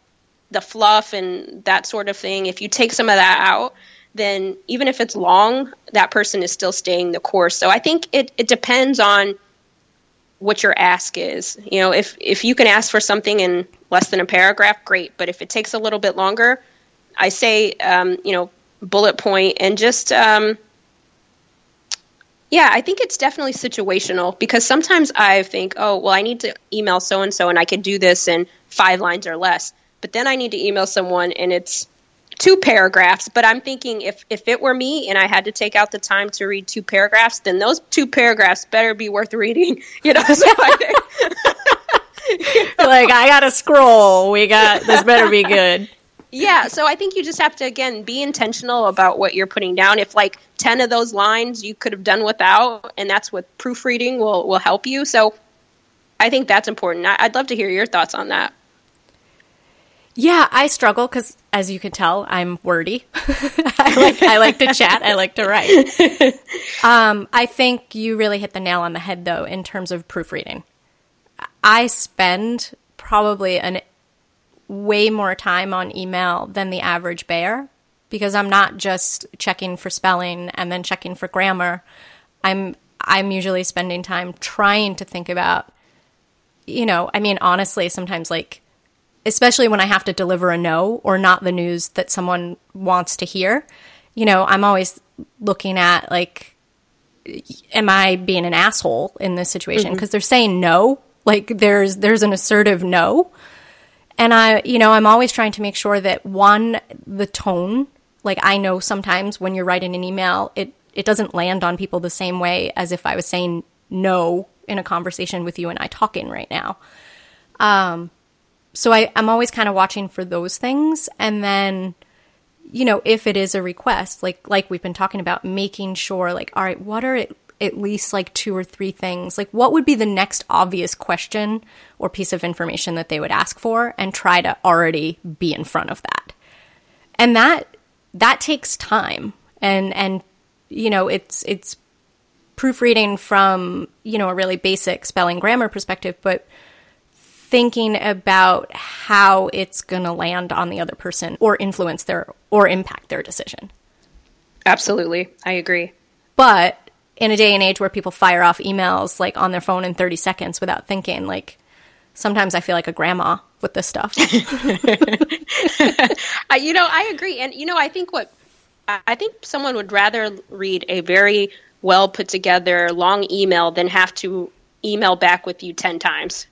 the fluff and that sort of thing, if you take some of that out, then even if it's long, that person is still staying the course. So I think it, it depends on what your ask is. You know, if if you can ask for something in less than a paragraph, great. But if it takes a little bit longer, I say, um, you know, bullet point and just um, yeah, I think it's definitely situational because sometimes I think, oh, well, I need to email so and so and I can do this in five lines or less. But then I need to email someone and it's two paragraphs. But I'm thinking if, if it were me and I had to take out the time to read two paragraphs, then those two paragraphs better be worth reading. You know, so I, you know? like I gotta scroll. We got this better be good yeah so i think you just have to again be intentional about what you're putting down. If like 10 of those lines you could have done without and that's what proofreading will will help you. So i think that's important. I'd love to hear your thoughts on that. Yeah i struggle because as you can tell i'm wordy. I, like, I like to chat. I like to write. Um, i think you really hit the nail on the head though in terms of proofreading. I spend probably an way more time on email than the average bear because I'm not just checking for spelling and then checking for grammar. I'm I'm usually spending time trying to think about you know, I mean honestly sometimes like especially when I have to deliver a no or not the news that someone wants to hear, you know, I'm always looking at like am I being an asshole in this situation because mm-hmm. they're saying no, like there's there's an assertive no and I, you know, I'm always trying to make sure that one, the tone, like I know sometimes when you're writing an email, it, it doesn't land on people the same way as if I was saying no in a conversation with you and I talking right now. Um, so I, I'm always kind of watching for those things. And then, you know, if it is a request, like, like we've been talking about, making sure like, all right, what are it, at least like two or three things. Like, what would be the next obvious question or piece of information that they would ask for, and try to already be in front of that. And that that takes time, and and you know, it's it's proofreading from you know a really basic spelling grammar perspective, but thinking about how it's going to land on the other person or influence their or impact their decision. Absolutely. I agree. But in a day and age where people fire off emails like on their phone in 30 seconds without thinking, like sometimes I feel like a grandma with this stuff. uh, you know, I agree. And, you know, I think what I think someone would rather read a very well put together long email than have to email back with you 10 times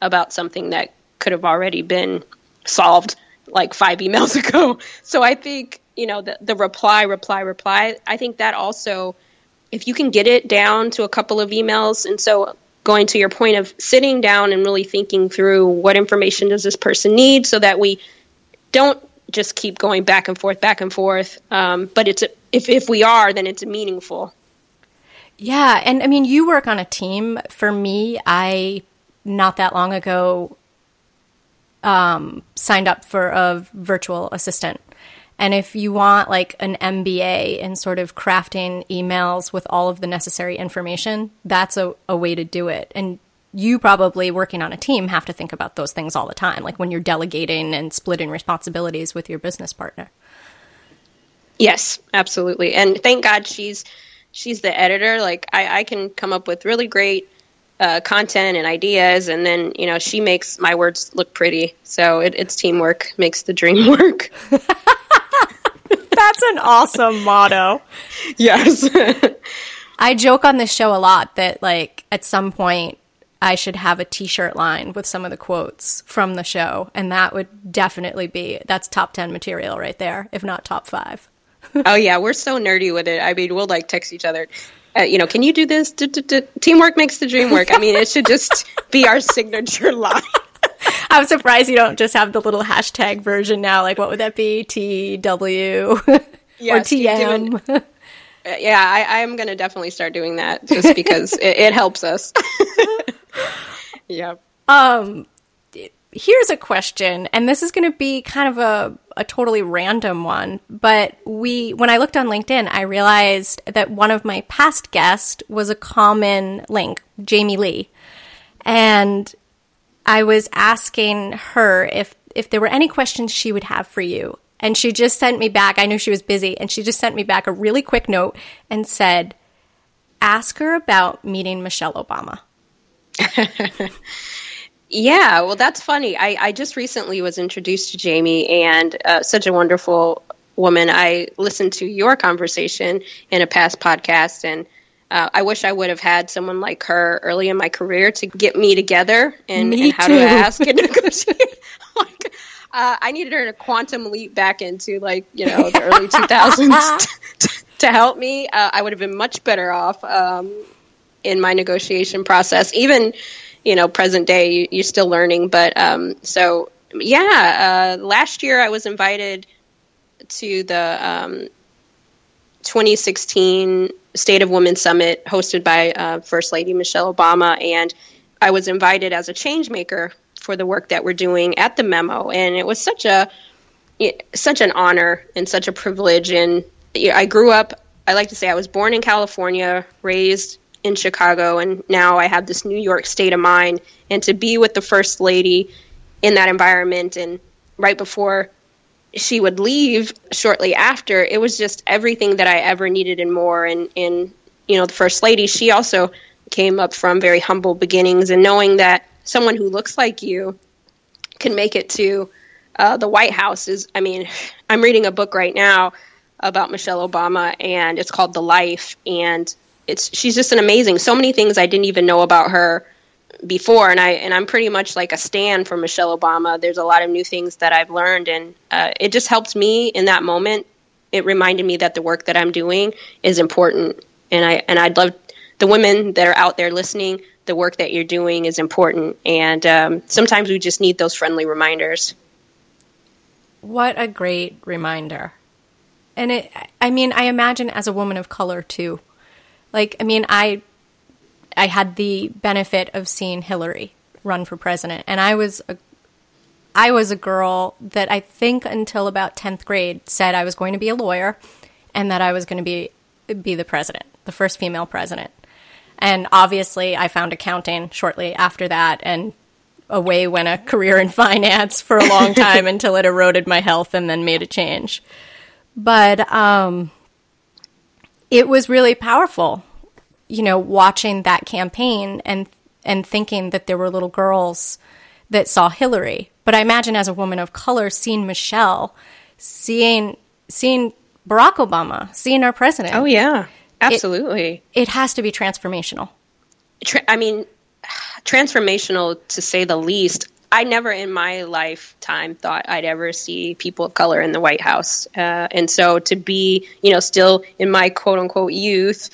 about something that could have already been solved like five emails ago. So I think, you know, the, the reply, reply, reply, I think that also if you can get it down to a couple of emails, and so going to your point of sitting down and really thinking through what information does this person need so that we don't just keep going back and forth, back and forth. Um, but it's if if we are, then it's meaningful. Yeah, and I mean, you work on a team. For me, I not that long ago um, signed up for a virtual assistant and if you want like an MBA in sort of crafting emails with all of the necessary information, that's a, a way to do it. And you probably working on a team have to think about those things all the time, like when you're delegating and splitting responsibilities with your business partner. Yes, absolutely. And thank God she's she's the editor. Like I, I can come up with really great uh, content and ideas, and then you know she makes my words look pretty. So it, it's teamwork makes the dream work. That's an awesome motto. Yes. I joke on this show a lot that, like, at some point, I should have a t shirt line with some of the quotes from the show. And that would definitely be that's top 10 material right there, if not top five. oh, yeah. We're so nerdy with it. I mean, we'll like text each other. Uh, you know, can you do this? Teamwork makes the dream work. I mean, it should just be our signature line. I'm surprised you don't just have the little hashtag version now. Like, what would that be? TW or TM? Uh, yeah, I, am going to definitely start doing that just because it, it, helps us. yeah. Um, here's a question, and this is going to be kind of a, a totally random one. But we, when I looked on LinkedIn, I realized that one of my past guests was a common link, Jamie Lee, and I was asking her if if there were any questions she would have for you. And she just sent me back. I knew she was busy, and she just sent me back a really quick note and said, "Ask her about meeting Michelle Obama." yeah, well, that's funny. I, I just recently was introduced to Jamie, and uh, such a wonderful woman. I listened to your conversation in a past podcast, and uh, I wish I would have had someone like her early in my career to get me together and, me and how to ask and negotiate. like, uh, I needed her to quantum leap back into like you know the early 2000s to, to help me. Uh, I would have been much better off um, in my negotiation process. Even you know present day, you, you're still learning. But um, so yeah, uh, last year I was invited to the um, 2016 State of Women Summit hosted by uh, First Lady Michelle Obama, and I was invited as a change maker for the work that we're doing at the memo, and it was such a such an honor and such a privilege. And I grew up. I like to say I was born in California, raised in Chicago, and now I have this New York state of mind. And to be with the First Lady in that environment, and right before she would leave shortly after, it was just everything that I ever needed and more. And, and you know, the First Lady, she also came up from very humble beginnings, and knowing that someone who looks like you can make it to uh, the White House is, I mean, I'm reading a book right now about Michelle Obama, and it's called The Life, and it's she's just an amazing. So many things I didn't even know about her before, and I and I'm pretty much like a stand for Michelle Obama. There's a lot of new things that I've learned, and uh, it just helped me in that moment. It reminded me that the work that I'm doing is important, and I and I'd love the women that are out there listening. The work that you're doing is important, and um, sometimes we just need those friendly reminders. What a great reminder! And it, I mean, I imagine as a woman of color too. Like, I mean, I I had the benefit of seeing Hillary run for president, and I was a I was a girl that I think until about tenth grade said I was going to be a lawyer, and that I was going to be be the president, the first female president. And obviously, I found accounting shortly after that, and away went a career in finance for a long time until it eroded my health and then made a change. But um, it was really powerful you know, watching that campaign and and thinking that there were little girls that saw Hillary. But I imagine as a woman of color, seeing Michelle, seeing seeing Barack Obama, seeing our president. Oh yeah, absolutely. It, it has to be transformational. Tra- I mean, transformational to say the least. I never in my lifetime thought I'd ever see people of color in the White House, uh, and so to be, you know, still in my quote unquote youth,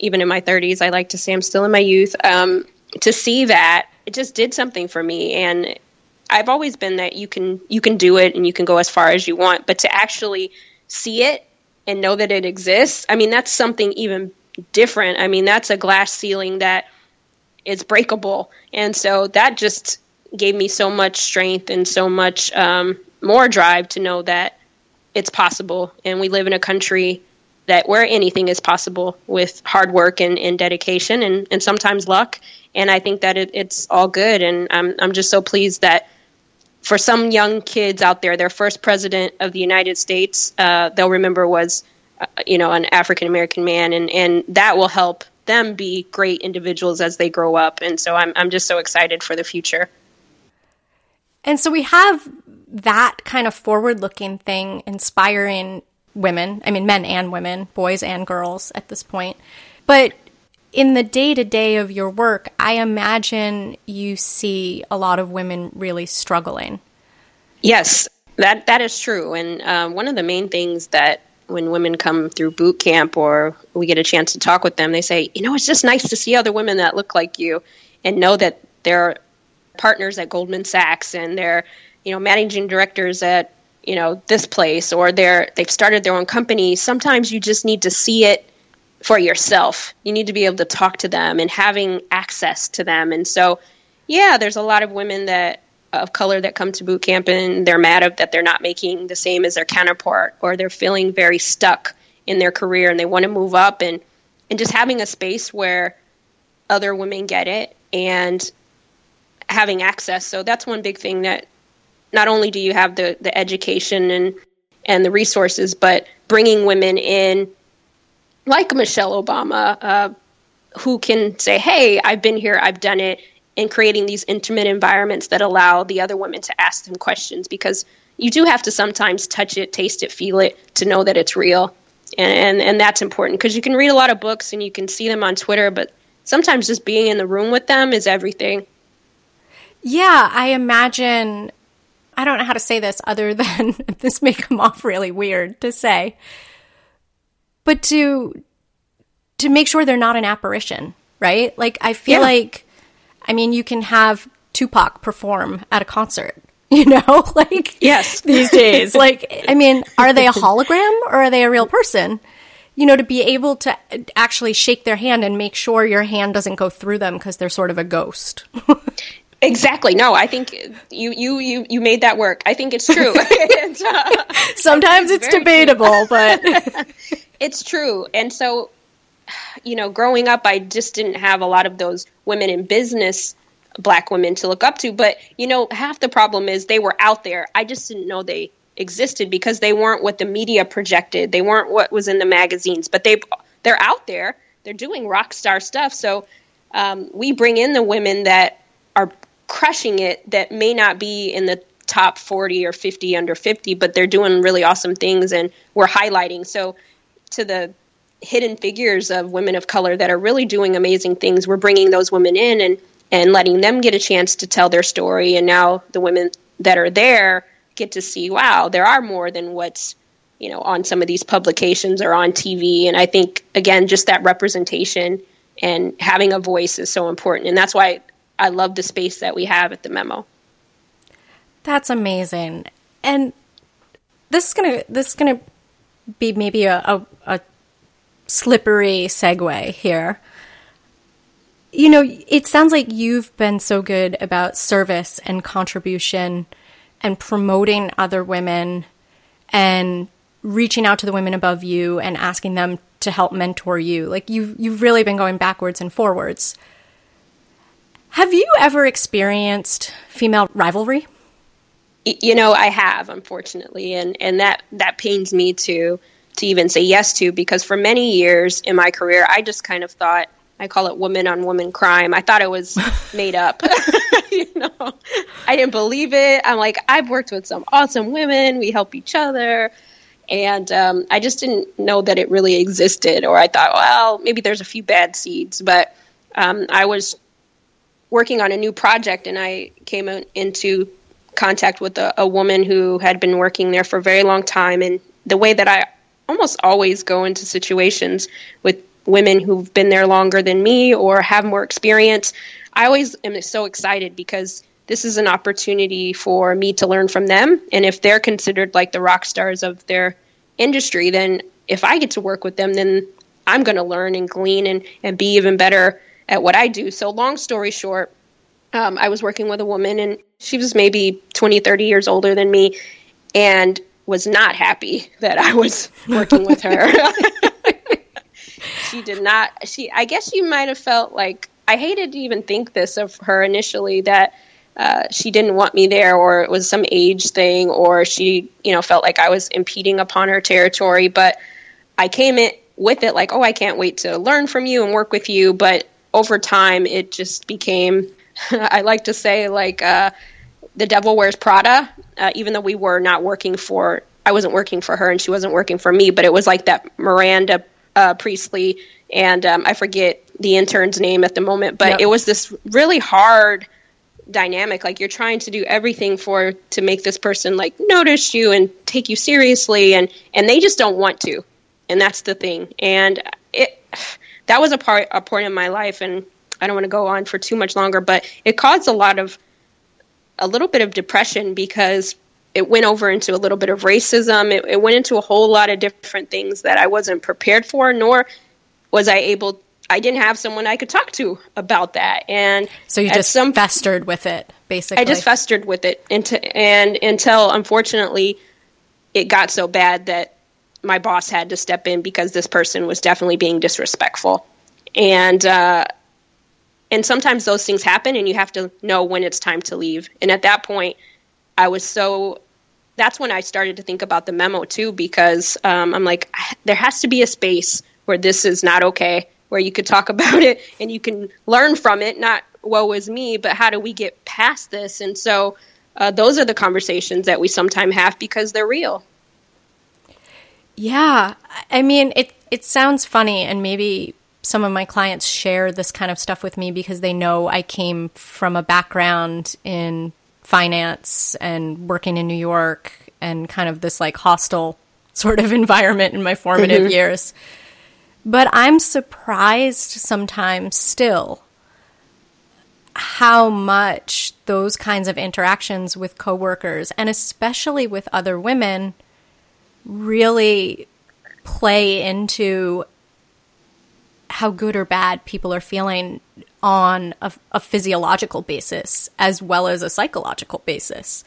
even in my 30s, I like to say I'm still in my youth. Um, to see that, it just did something for me. And I've always been that you can you can do it and you can go as far as you want, but to actually see it and know that it exists, I mean that's something even different. I mean that's a glass ceiling that is breakable, and so that just gave me so much strength and so much um, more drive to know that it's possible. And we live in a country that where anything is possible with hard work and, and dedication and, and sometimes luck. And I think that it, it's all good. And I'm, I'm just so pleased that for some young kids out there, their first president of the United States, uh, they'll remember was, uh, you know, an African American man. And, and that will help them be great individuals as they grow up. And so I'm, I'm just so excited for the future. And so we have that kind of forward looking thing inspiring women, I mean, men and women, boys and girls at this point. But in the day to day of your work, I imagine you see a lot of women really struggling. Yes, that that is true. And um, one of the main things that when women come through boot camp or we get a chance to talk with them, they say, you know, it's just nice to see other women that look like you and know that they're partners at Goldman Sachs and they're, you know, managing directors at, you know, this place or they're they've started their own company. Sometimes you just need to see it for yourself. You need to be able to talk to them and having access to them. And so, yeah, there's a lot of women that of color that come to boot camp and they're mad of that they're not making the same as their counterpart or they're feeling very stuck in their career and they want to move up and and just having a space where other women get it and having access. So that's one big thing that not only do you have the the education and and the resources, but bringing women in like Michelle Obama, uh, who can say, "Hey, I've been here, I've done it," and creating these intimate environments that allow the other women to ask them questions because you do have to sometimes touch it, taste it, feel it to know that it's real, and and, and that's important because you can read a lot of books and you can see them on Twitter, but sometimes just being in the room with them is everything. Yeah, I imagine. I don't know how to say this other than this may come off really weird to say, but to to make sure they're not an apparition, right? Like I feel yeah. like, I mean, you can have Tupac perform at a concert, you know, like yes, these days. like, I mean, are they a hologram or are they a real person? You know, to be able to actually shake their hand and make sure your hand doesn't go through them because they're sort of a ghost. Exactly. No, I think you you you you made that work. I think it's true. and, uh, Sometimes it's, it's debatable, but it's true. And so, you know, growing up, I just didn't have a lot of those women in business, black women to look up to. But you know, half the problem is they were out there. I just didn't know they existed because they weren't what the media projected. They weren't what was in the magazines. But they they're out there. They're doing rock star stuff. So um, we bring in the women that are crushing it that may not be in the top 40 or 50 under 50 but they're doing really awesome things and we're highlighting. So to the hidden figures of women of color that are really doing amazing things we're bringing those women in and and letting them get a chance to tell their story. And now the women that are there get to see wow there are more than what's you know on some of these publications or on TV and I think again just that representation and having a voice is so important. And that's why I love the space that we have at the memo. That's amazing. And this is gonna this is gonna be maybe a, a, a slippery segue here. You know, it sounds like you've been so good about service and contribution and promoting other women and reaching out to the women above you and asking them to help mentor you. Like you've you've really been going backwards and forwards. Have you ever experienced female rivalry? You know, I have, unfortunately, and and that that pains me to to even say yes to because for many years in my career, I just kind of thought I call it woman on woman crime. I thought it was made up. you know, I didn't believe it. I'm like, I've worked with some awesome women. We help each other. And um, I just didn't know that it really existed. Or I thought, well, maybe there's a few bad seeds. But um, I was working on a new project, and I came into contact with a, a woman who had been working there for a very long time. And the way that I almost always go into situations with women who've been there longer than me or have more experience, I always am so excited because this is an opportunity for me to learn from them. And if they're considered like the rock stars of their industry, then if I get to work with them, then I'm going to learn and glean and, and be even better at what I do. So, long story short, um, I was working with a woman, and she was maybe 20, 30 years older than me, and was not happy that I was working with her. she did not. She, I guess, she might have felt like I hated to even think this of her initially that. Uh, she didn't want me there, or it was some age thing, or she, you know, felt like I was impeding upon her territory. But I came in with it like, oh, I can't wait to learn from you and work with you. But over time, it just became, I like to say, like uh, the devil wears Prada, uh, even though we were not working for, I wasn't working for her and she wasn't working for me, but it was like that Miranda uh, Priestly and um, I forget the intern's name at the moment, but yep. it was this really hard dynamic like you're trying to do everything for to make this person like notice you and take you seriously and and they just don't want to and that's the thing and it that was a part a point in my life, and I don't want to go on for too much longer, but it caused a lot of a little bit of depression because it went over into a little bit of racism. It, it went into a whole lot of different things that I wasn't prepared for, nor was I able. I didn't have someone I could talk to about that, and so you just some, festered with it, basically. I just festered with it, into, and until unfortunately, it got so bad that my boss had to step in because this person was definitely being disrespectful, and uh, and sometimes those things happen, and you have to know when it's time to leave. And at that point, I was so that's when I started to think about the memo too, because um, I'm like, there has to be a space where this is not okay, where you could talk about it and you can learn from it, not woe is me, but how do we get past this? And so uh, those are the conversations that we sometimes have because they're real. Yeah, I mean, it it sounds funny, and maybe some of my clients share this kind of stuff with me because they know I came from a background in finance and working in New York and kind of this like hostile sort of environment in my formative mm-hmm. years. But I'm surprised sometimes still how much those kinds of interactions with coworkers and especially with other women really play into how good or bad people are feeling on a, a, physiological basis as well as a psychological basis.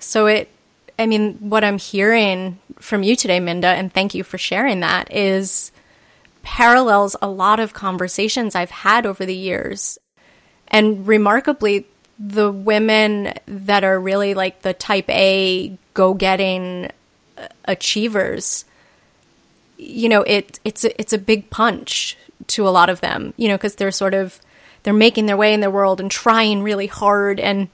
So it, I mean, what I'm hearing from you today, Minda, and thank you for sharing that, is parallels a lot of conversations I've had over the years. And remarkably, the women that are really like the type A go getting achievers, you know, it, it's, a, it's a big punch to a lot of them, you know, because they're sort of they're making their way in the world and trying really hard and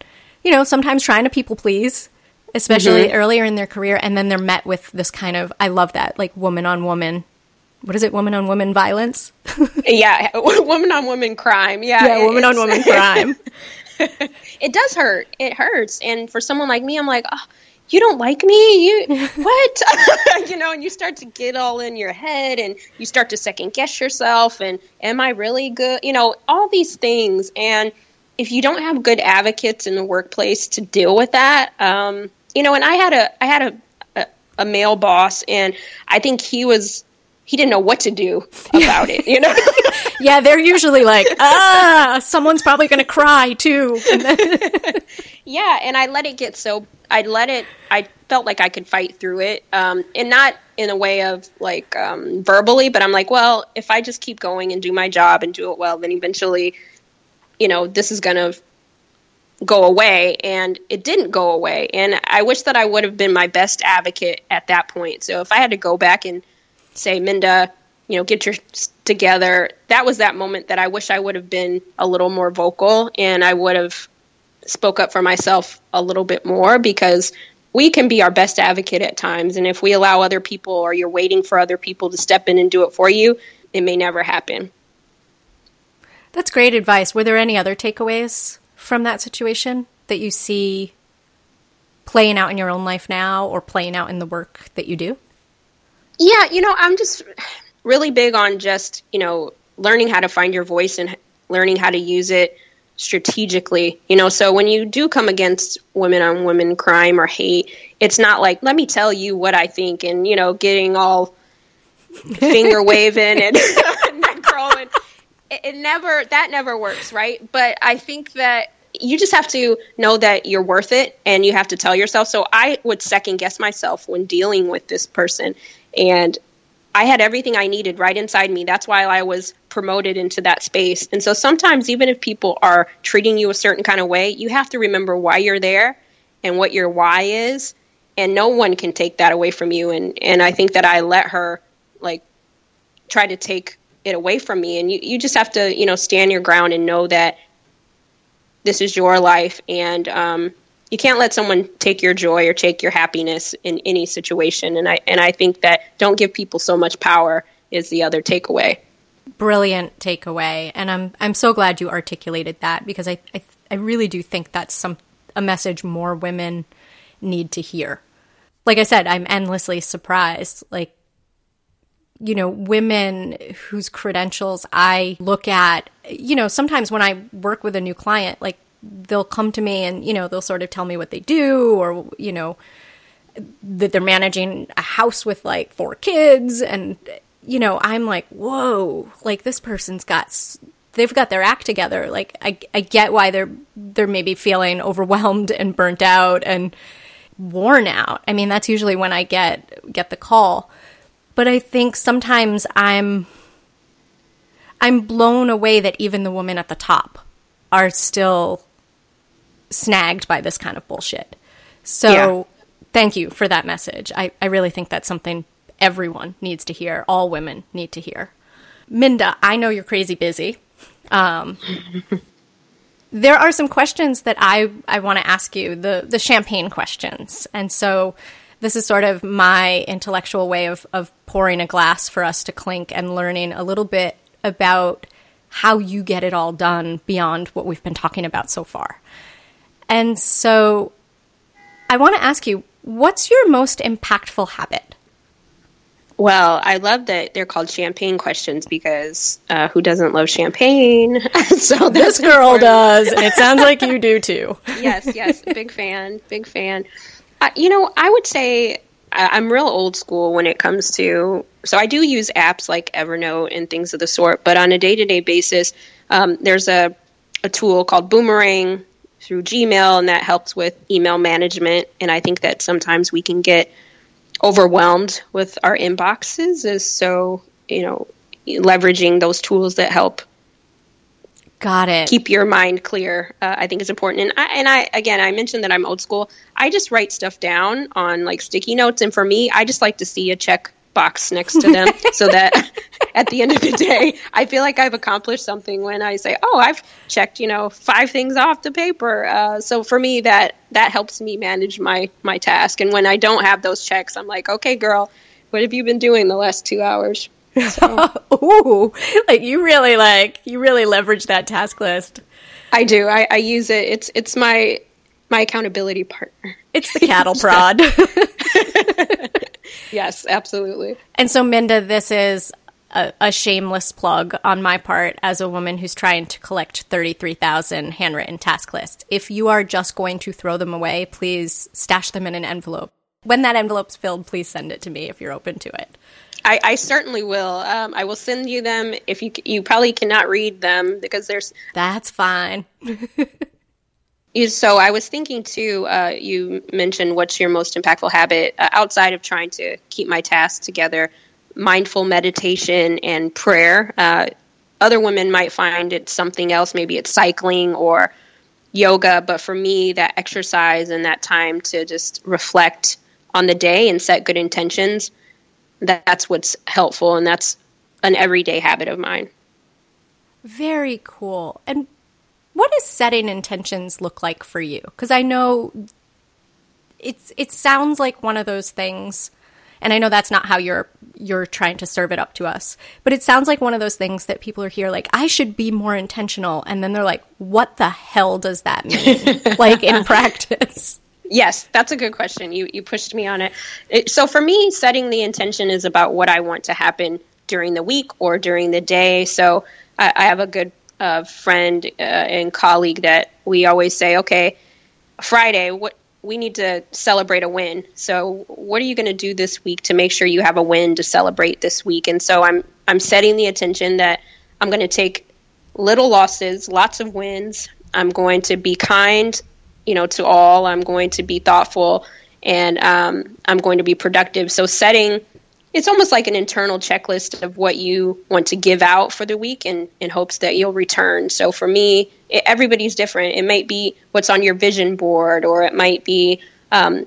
you know sometimes trying to people please especially mm-hmm. earlier in their career and then they're met with this kind of i love that like woman on woman what is it woman on woman violence? Yeah woman on woman crime yeah yeah woman on woman crime. It does hurt it hurts and for someone like me i'm like oh, you don't like me? You what? You know and you start to get all in your head and you start to second guess yourself and am i really good? You know all these things. And if you don't have good advocates in the workplace to deal with that um, you know and i had a i had a, a, a male boss and i think he was he didn't know what to do about it, you know? yeah, they're usually like, ah, someone's probably going to cry too. yeah, and I let it get so I let it. I felt like I could fight through it, um, and not in a way of like um, verbally, but I'm like, well, if I just keep going and do my job and do it well, then eventually, you know, this is gonna go away. And it didn't go away, and I wish that I would have been my best advocate at that point. So if I had to go back and say, Minda, you know, get your together. That was that moment that I wish I would have been a little more vocal and I would have spoke up for myself a little bit more because we can be our best advocate at times. And if we allow other people or you're waiting for other people to step in and do it for you, it may never happen. That's great advice. Were there any other takeaways from that situation that you see playing out in your own life now or playing out in the work that you do? Yeah, you know, I'm just really big on just, you know, learning how to find your voice and learning how to use it strategically. You know, so when you do come against women on women crime or hate, it's not like, let me tell you what I think and, you know, getting all finger waving and neck curling. It, it never, that never works, right? But I think that you just have to know that you're worth it and you have to tell yourself. So I would second guess myself when dealing with this person. And I had everything I needed right inside me. That's why I was promoted into that space. And so sometimes, even if people are treating you a certain kind of way, you have to remember why you're there and what your why is. And no one can take that away from you. And, and I think that I let her, like, try to take it away from me. And you, you just have to, you know, stand your ground and know that this is your life. And, um, you can't let someone take your joy or take your happiness in any situation. And i and i think that don't give people so much power is the other takeaway. Brilliant takeaway. And i'm i'm so glad you articulated that because i i, I really do think that's some a message more women need to hear. Like i said i'm endlessly surprised. Like you know, women whose credentials I look at, you know, sometimes when I work with a new client, like they'll come to me and, you know, they'll sort of tell me what they do or, you know, that they're managing a house with like four kids. And you know i'm like whoa like this person's got they've got their act together. Like i, I get why they're they're maybe feeling overwhelmed and burnt out and worn out. I mean that's usually when i get get the call. But i think sometimes i'm i'm blown away that even the women at the top are still snagged by this kind of bullshit so yeah thank you for that message. I, I really think that's something everyone needs to hear, all women need to hear. Minda, I know you're crazy busy. Um, there are some questions that I, I want to ask you, the, the champagne questions. And so this is sort of my intellectual way of, of pouring a glass for us to clink and learning a little bit about how you get it all done beyond what we've been talking about so far. And so I want to ask you What's your most impactful habit? Well, I love that they're called champagne questions because uh, who doesn't love champagne? so this girl important. does, and it sounds like you do too. yes, yes, big fan, big fan. Uh, you know, I would say I'm real old school when it comes to. So I do use apps like Evernote and things of the sort, but on a day to day basis, um, there's a a tool called Boomerang through Gmail, and that helps with email management. And I think that sometimes we can get overwhelmed with our inboxes, is so you know leveraging those tools that help. Got it. Keep your mind clear. Uh, I think is important. And I, and I again, I mentioned that I'm old school. I just write stuff down on like sticky notes, and for me, I just like to see a check box next to them so that at the end of the day, I feel like I've accomplished something when I say, "Oh, I've checked, you know, five things off the paper." Uh, so for me, that that helps me manage my my task. And when I don't have those checks, I'm like, "Okay, girl, what have you been doing the last two hours?" So. Ooh, like you really like you really leverage that task list. I do. I, I use it. It's it's my my accountability partner. It's the cattle prod. Yes, absolutely. And so, Minda, this is a, a, shameless plug on my part as a woman who's trying to collect 33,000 handwritten task lists. If you are just going to throw them away, please stash them in an envelope. When that envelope's filled, please send it to me if you're open to it. I, I certainly will. Um, I will send you them. If you you probably cannot read them because there's that's fine. So I was thinking too. Uh, you mentioned what's your most impactful habit uh, outside of trying to keep my tasks together. Mindful meditation and prayer. Uh, other women might find it something else. Maybe it's cycling or yoga. But for me, that exercise and that time to just reflect on the day and set good intentions, that, that's what's helpful, and that's an everyday habit of mine. Very cool. And what does setting intentions look like for you? Because I know it's it sounds like one of those things and I know that's not how you're you're trying to serve it up to us. But it sounds like one of those things that people are here like I should be more intentional and then they're like what the hell does that mean like in practice? Yes, that's a good question. You you pushed me on it. it. So for me, setting the intention is about what I want to happen during the week or during the day. So I, I have a good a friend uh, and colleague that we always say, okay, Friday, what we need to celebrate a win. So, what are you going to do this week to make sure you have a win to celebrate this week? And so, I'm I'm setting the attention that I'm going to take little losses, lots of wins. I'm going to be kind, you know, to all. I'm going to be thoughtful, and um, I'm going to be productive. So, setting it's almost like an internal checklist of what you want to give out for the week in, in hopes that you'll return. So for me, it, everybody's different. It might be what's on your vision board, or it might be um,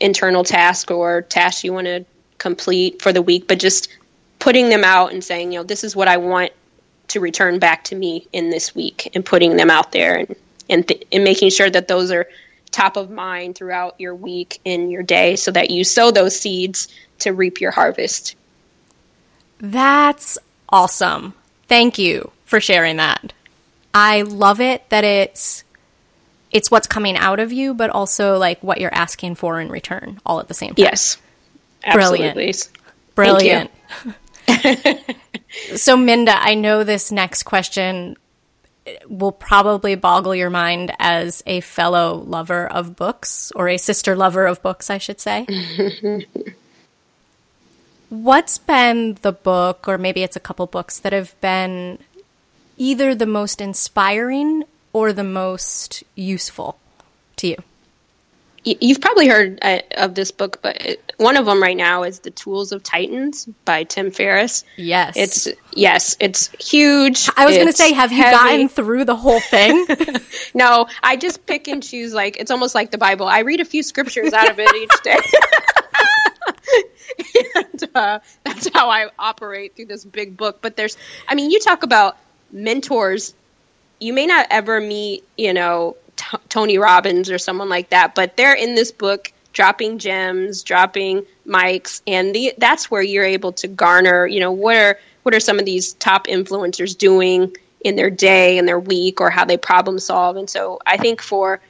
internal task or tasks you want to complete for the week, but just putting them out and saying, you know, this is what I want to return back to me in this week and putting them out there and, and, th- and making sure that those are top of mind throughout your week and your day so that you sow those seeds to reap your harvest. That's awesome. Thank you for sharing that. I love it that it's it's what's coming out of you, but also like what you're asking for in return, all at the same time. Yes, absolutely. Brilliant, brilliant. so, Minda, I know this next question will probably boggle your mind as a fellow lover of books, or a sister lover of books, I should say. What's been the book, or maybe it's a couple books, that have been either the most inspiring or the most useful to you? You've probably heard uh, of this book, but one of them right now is "The Tools of Titans" by Tim Ferriss. Yes, it's yes, it's huge. I was going to say, have you gotten through the whole thing? no, I just pick and choose. Like it's almost like the Bible. I read a few scriptures out of it each day. and uh, that's how I operate through this big book. But there's, I mean, you talk about mentors. You may not ever meet, you know, T- Tony Robbins or someone like that, but they're in this book dropping gems, dropping mics, and the, that's where you're able to garner, you know, what are what are some of these top influencers doing in their day and their week or how they problem solve. And so I think for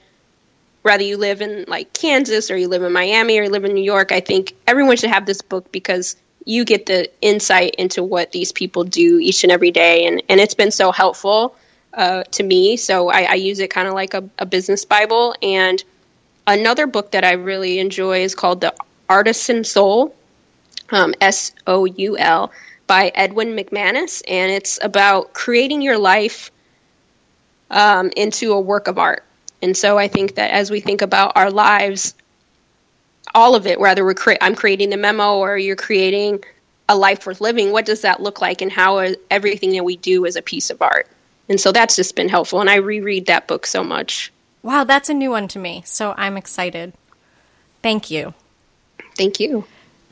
whether you live in like Kansas or you live in Miami or you live in New York, I think everyone should have this book because you get the insight into what these people do each and every day. And, and it's been so helpful uh, to me. So I, I use it kind of like a, a, business Bible. And another book that I really enjoy is called The Artisan Soul, um, S O U L, by Erwin McManus. And it's about creating your life um, into a work of art. And so I think that as we think about our lives, all of it, whether we're cre- I'm creating the memo or you're creating a life worth living, what does that look like, and how everything that we do is a piece of art? And so that's just been helpful. And I reread that book so much. Wow, that's a new one to me. So I'm excited. Thank you. Thank you.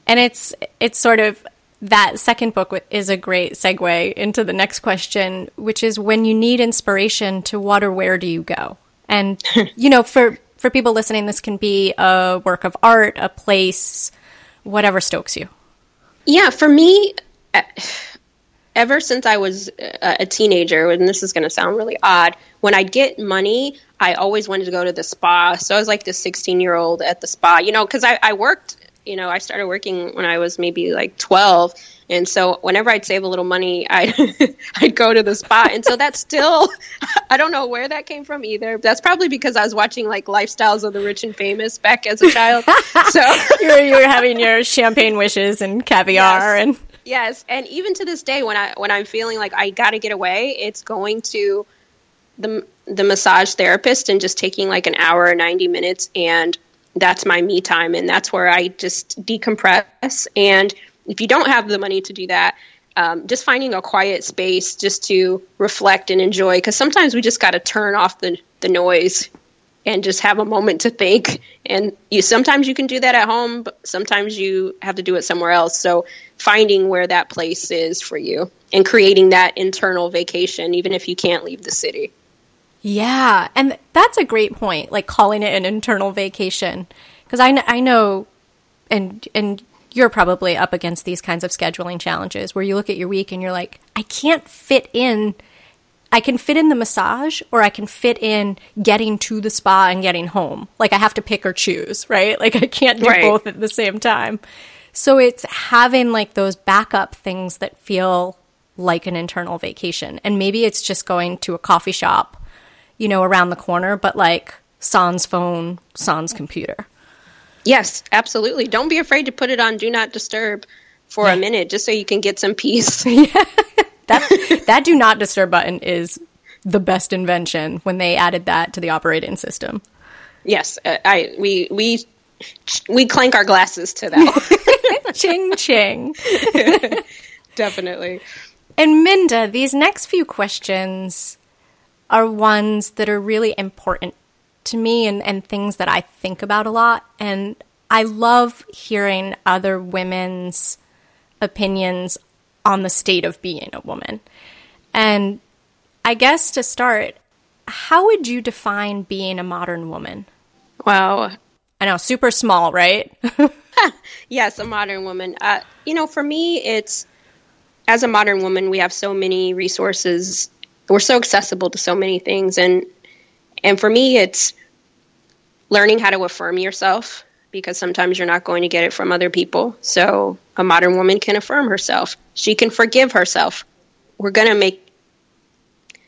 And it's it's sort of that second book is a great segue into the next question, which is when you need inspiration to what or where do you go? And you know, for for people listening, this can be a work of art, a place, whatever stokes you. Yeah, for me, ever since I was uh, a teenager, and this is going to sound really odd, when I get money, I always wanted to go to the spa. So I was like the 16 year old at the spa, you know, because I, I worked, you know, I started working when I was maybe like 12. And so whenever I'd save a little money, I'd, I'd go to the spot. And so that's still, I don't know where that came from either. That's probably because I was watching like Lifestyles of the Rich and Famous back as a child. So you're, you're having your champagne wishes and caviar yes. and Yes, and even to this day, when I when I'm feeling like I got to get away, it's going to the the massage therapist and just taking like an hour or ninety minutes, and that's my me time, and that's where I just decompress. And if you don't have the money to do that, um, just finding a quiet space just to reflect and enjoy, because sometimes we just got to turn off the the noise and just have a moment to think. And you sometimes you can do that at home, but sometimes you have to do it somewhere else. So finding where that place is for you and creating that internal vacation, even if you can't leave the city. Yeah, and that's a great point. Like calling it an internal vacation, because I, I know, and and you're probably up against these kinds of scheduling challenges where you look at your week and you're like, I can't fit in I can fit in the massage or I can fit in getting to the spa and getting home. Like I have to pick or choose, right? Like I can't do right. both at the same time. So it's having like those backup things that feel like an internal vacation. And maybe it's just going to a coffee shop, you know, around the corner, but like sans phone, sans computer. Yes, absolutely. Don't be afraid to put it on do not disturb for yeah. a minute just so you can get some peace. yeah. that that do not disturb button is the best invention when they added that to the operating system. Yes, uh, I we we we clank our glasses to that. ching ching. Definitely. And Minda, these next few questions are ones that are really important to me and, and things that I think about a lot. And I love hearing other women's opinions on the state of being a woman. And I guess to start, how would you define being a modern woman? Wow. I know, super small, right? yes, a modern woman. Uh, you know, for me, it's as a modern woman, we have so many resources. We're so accessible to so many things, and and for me, it's learning how to affirm yourself because sometimes you're not going to get it from other people. So a modern woman can affirm herself. She can forgive herself. We're going to make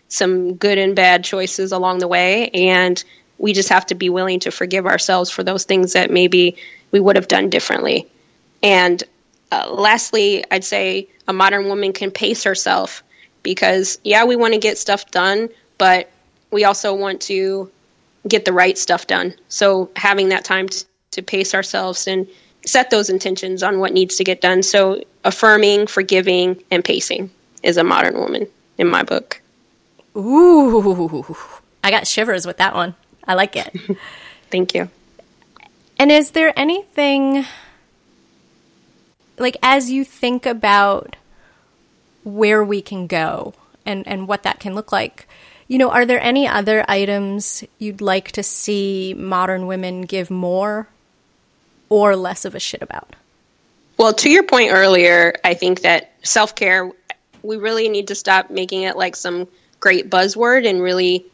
some good and bad choices along the way. And we just have to be willing to forgive ourselves for those things that maybe we would have done differently. And uh, lastly, I'd say a modern woman can pace herself because, yeah, we want to get stuff done, but we also want to get the right stuff done. So having that time to, to pace ourselves and set those intentions on what needs to get done. So affirming, forgiving, and pacing is a modern woman in my book. Ooh, I got shivers with that one. I like it. Thank you. And is there anything like as you think about where we can go and and what that can look like, you know, are there any other items you'd like to see modern women give more or less of a shit about? Well, to your point earlier, I think that self care, we really need to stop making it like some great buzzword and really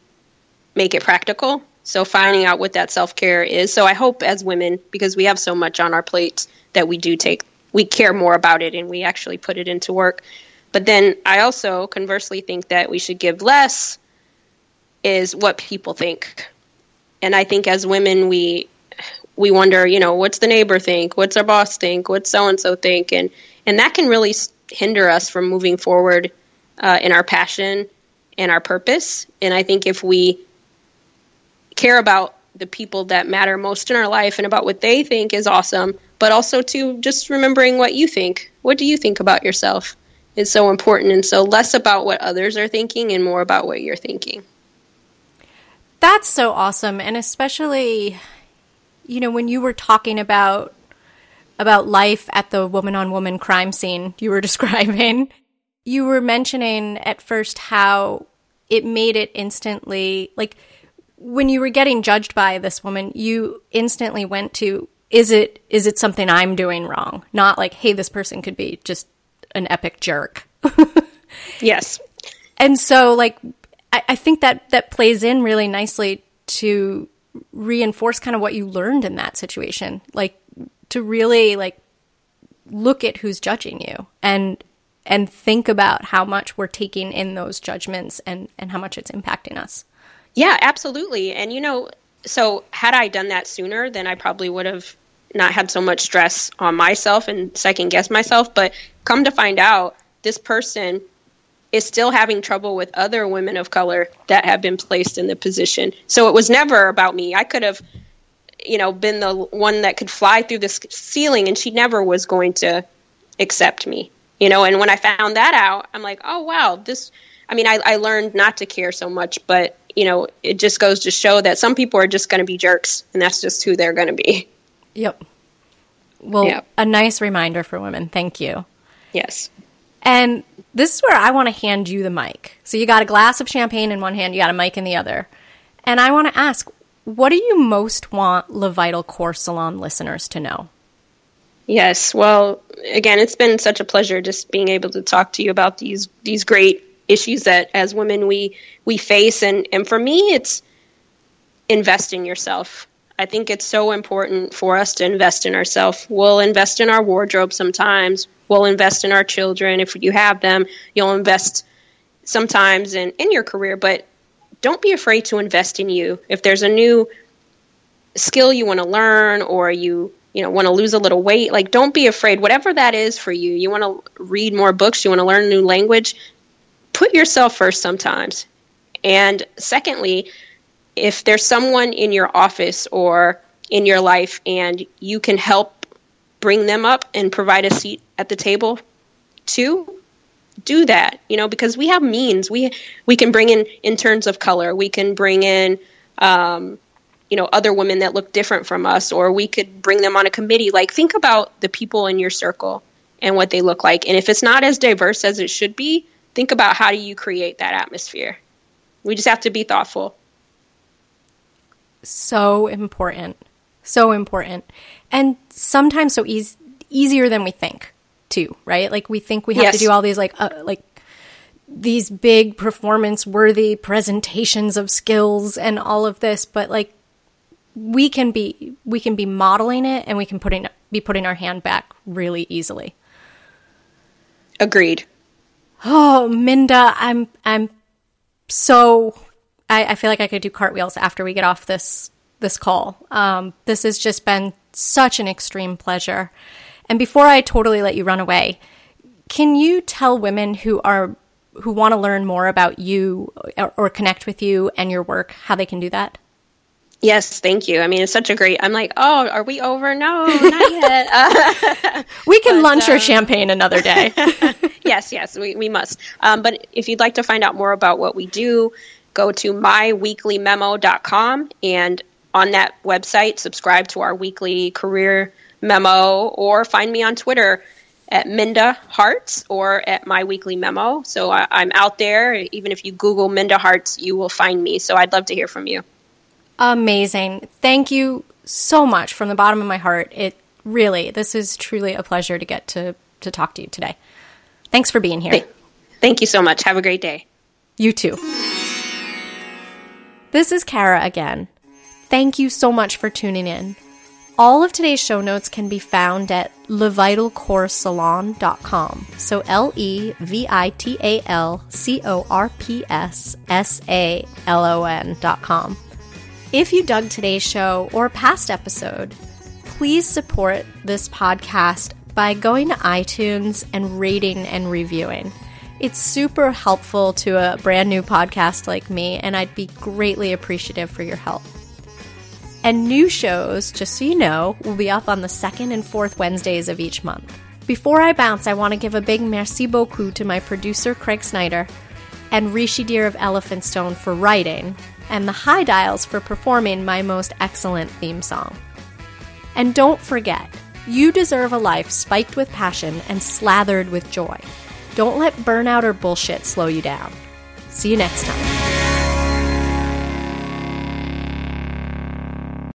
make it practical. So, finding out what that self care is. So, I hope as women, because we have so much on our plates, that we do take, we care more about it and we actually put it into work. But then I also conversely think that we should give less is what people think. And I think as women, we we wonder, you know, what's the neighbor think? What's our boss think? What's so and so think? And and that can really hinder us from moving forward uh, in our passion and our purpose. And I think if we care about the people that matter most in our life and about what they think is awesome, but also to just remembering what you think. What do you think about yourself is so important. And so less about what others are thinking and more about what you're thinking. That's so awesome. And especially, you know, when you were talking about about life at the woman on woman crime scene you were describing, you were mentioning at first how it made it instantly like when you were getting judged by this woman, you instantly went to is it is it something I'm doing wrong? Not like, hey, this person could be just an epic jerk. yes. And so like I, I think that that plays in really nicely to reinforce kind of what you learned in that situation. Like to really like look at who's judging you and and think about how much we're taking in those judgments and and how much it's impacting us. Yeah, absolutely. And you know, so had I done that sooner, then I probably would have not had so much stress on myself and second guess myself. But come to find out, this person is still having trouble with other women of color that have been placed in the position. So it was never about me. I could have, you know, been the one that could fly through this ceiling, and she never was going to accept me. You know, and when I found that out, I'm like, oh wow, this. I mean, I, I learned not to care so much, but you know, it just goes to show that some people are just going to be jerks, and that's just who they're going to be. Yep. Well, yep. a nice reminder for women. Thank you. Yes. And this is where I want to hand you the mic. So you got a glass of champagne in one hand, you got a mic in the other. And I want to ask, what do you most want Le Vital Corps Salon listeners to know? Yes. Well, again, it's been such a pleasure just being able to talk to you about these these great issues that as women we we face and and for me it's invest in yourself. I think it's so important for us to invest in ourselves. We'll invest in our wardrobe sometimes. We'll invest in our children if you have them. You'll invest sometimes in, in your career, but don't be afraid to invest in you. If there's a new skill you want to learn or you you know want to lose a little weight like don't be afraid whatever that is for you you want to read more books you want to learn a new language put yourself first sometimes and secondly if there's someone in your office or in your life and you can help bring them up and provide a seat at the table to do that you know because we have means. We we can bring in interns of color. We can bring in um, you know other women that look different from us or we could bring them on a committee. Like think about the people in your circle and what they look like. And if it's not as diverse as it should be think about how do you create that atmosphere. We just have to be thoughtful. So important. So important. And sometimes so easy easier than we think too, right? Like we think we have yes. to do all these like uh, like these big performance worthy presentations of skills and all of this, but like we can be we can be modeling it and we can putting be putting our hand back really easily. Agreed. Oh, Minda, I'm I'm so I, I, feel like I could do cartwheels after we get off this this call. Um, this has just been such an extreme pleasure. And before I totally let you run away, can you tell women who are who want to learn more about you or, or connect with you and your work how they can do that? Yes, thank you. I mean, it's such a great. I'm like, oh, are we over? No, not yet. Uh, we can but, lunch um, or champagne another day. yes, yes, we, we must. Um, but if you'd like to find out more about what we do, go to myweeklymemo.com and on that website, subscribe to our weekly career memo or find me on Twitter at Minda Harts or at My Weekly Memo. So I, I'm out there. Even if you Google Minda Harts, you will find me. So I'd love to hear from you. Amazing. Thank you so much from the bottom of my heart. It really, this is truly a pleasure to get to, to talk to you today. Thanks for being here. Thank you so much. Have a great day. You too. This is Kara again. Thank you so much for tuning in. All of today's show notes can be found at levitalcorpssalon.com. So L E V I T A L C O R P S S A L O N.com. If you dug today's show or past episode, please support this podcast by going to iTunes and rating and reviewing. It's super helpful to a brand new podcast like me, and I'd be greatly appreciative for your help. And new shows, just so you know, will be up on the second and fourth Wednesdays of each month. Before I bounce, I want to give a big merci beaucoup to my producer, Craig Snyder, and Rishi Dhir of Elephant Stone for writing, and the High Dials for performing my most excellent theme song. And don't forget, you deserve a life spiked with passion and slathered with joy. Don't let burnout or bullshit slow you down. See you next time.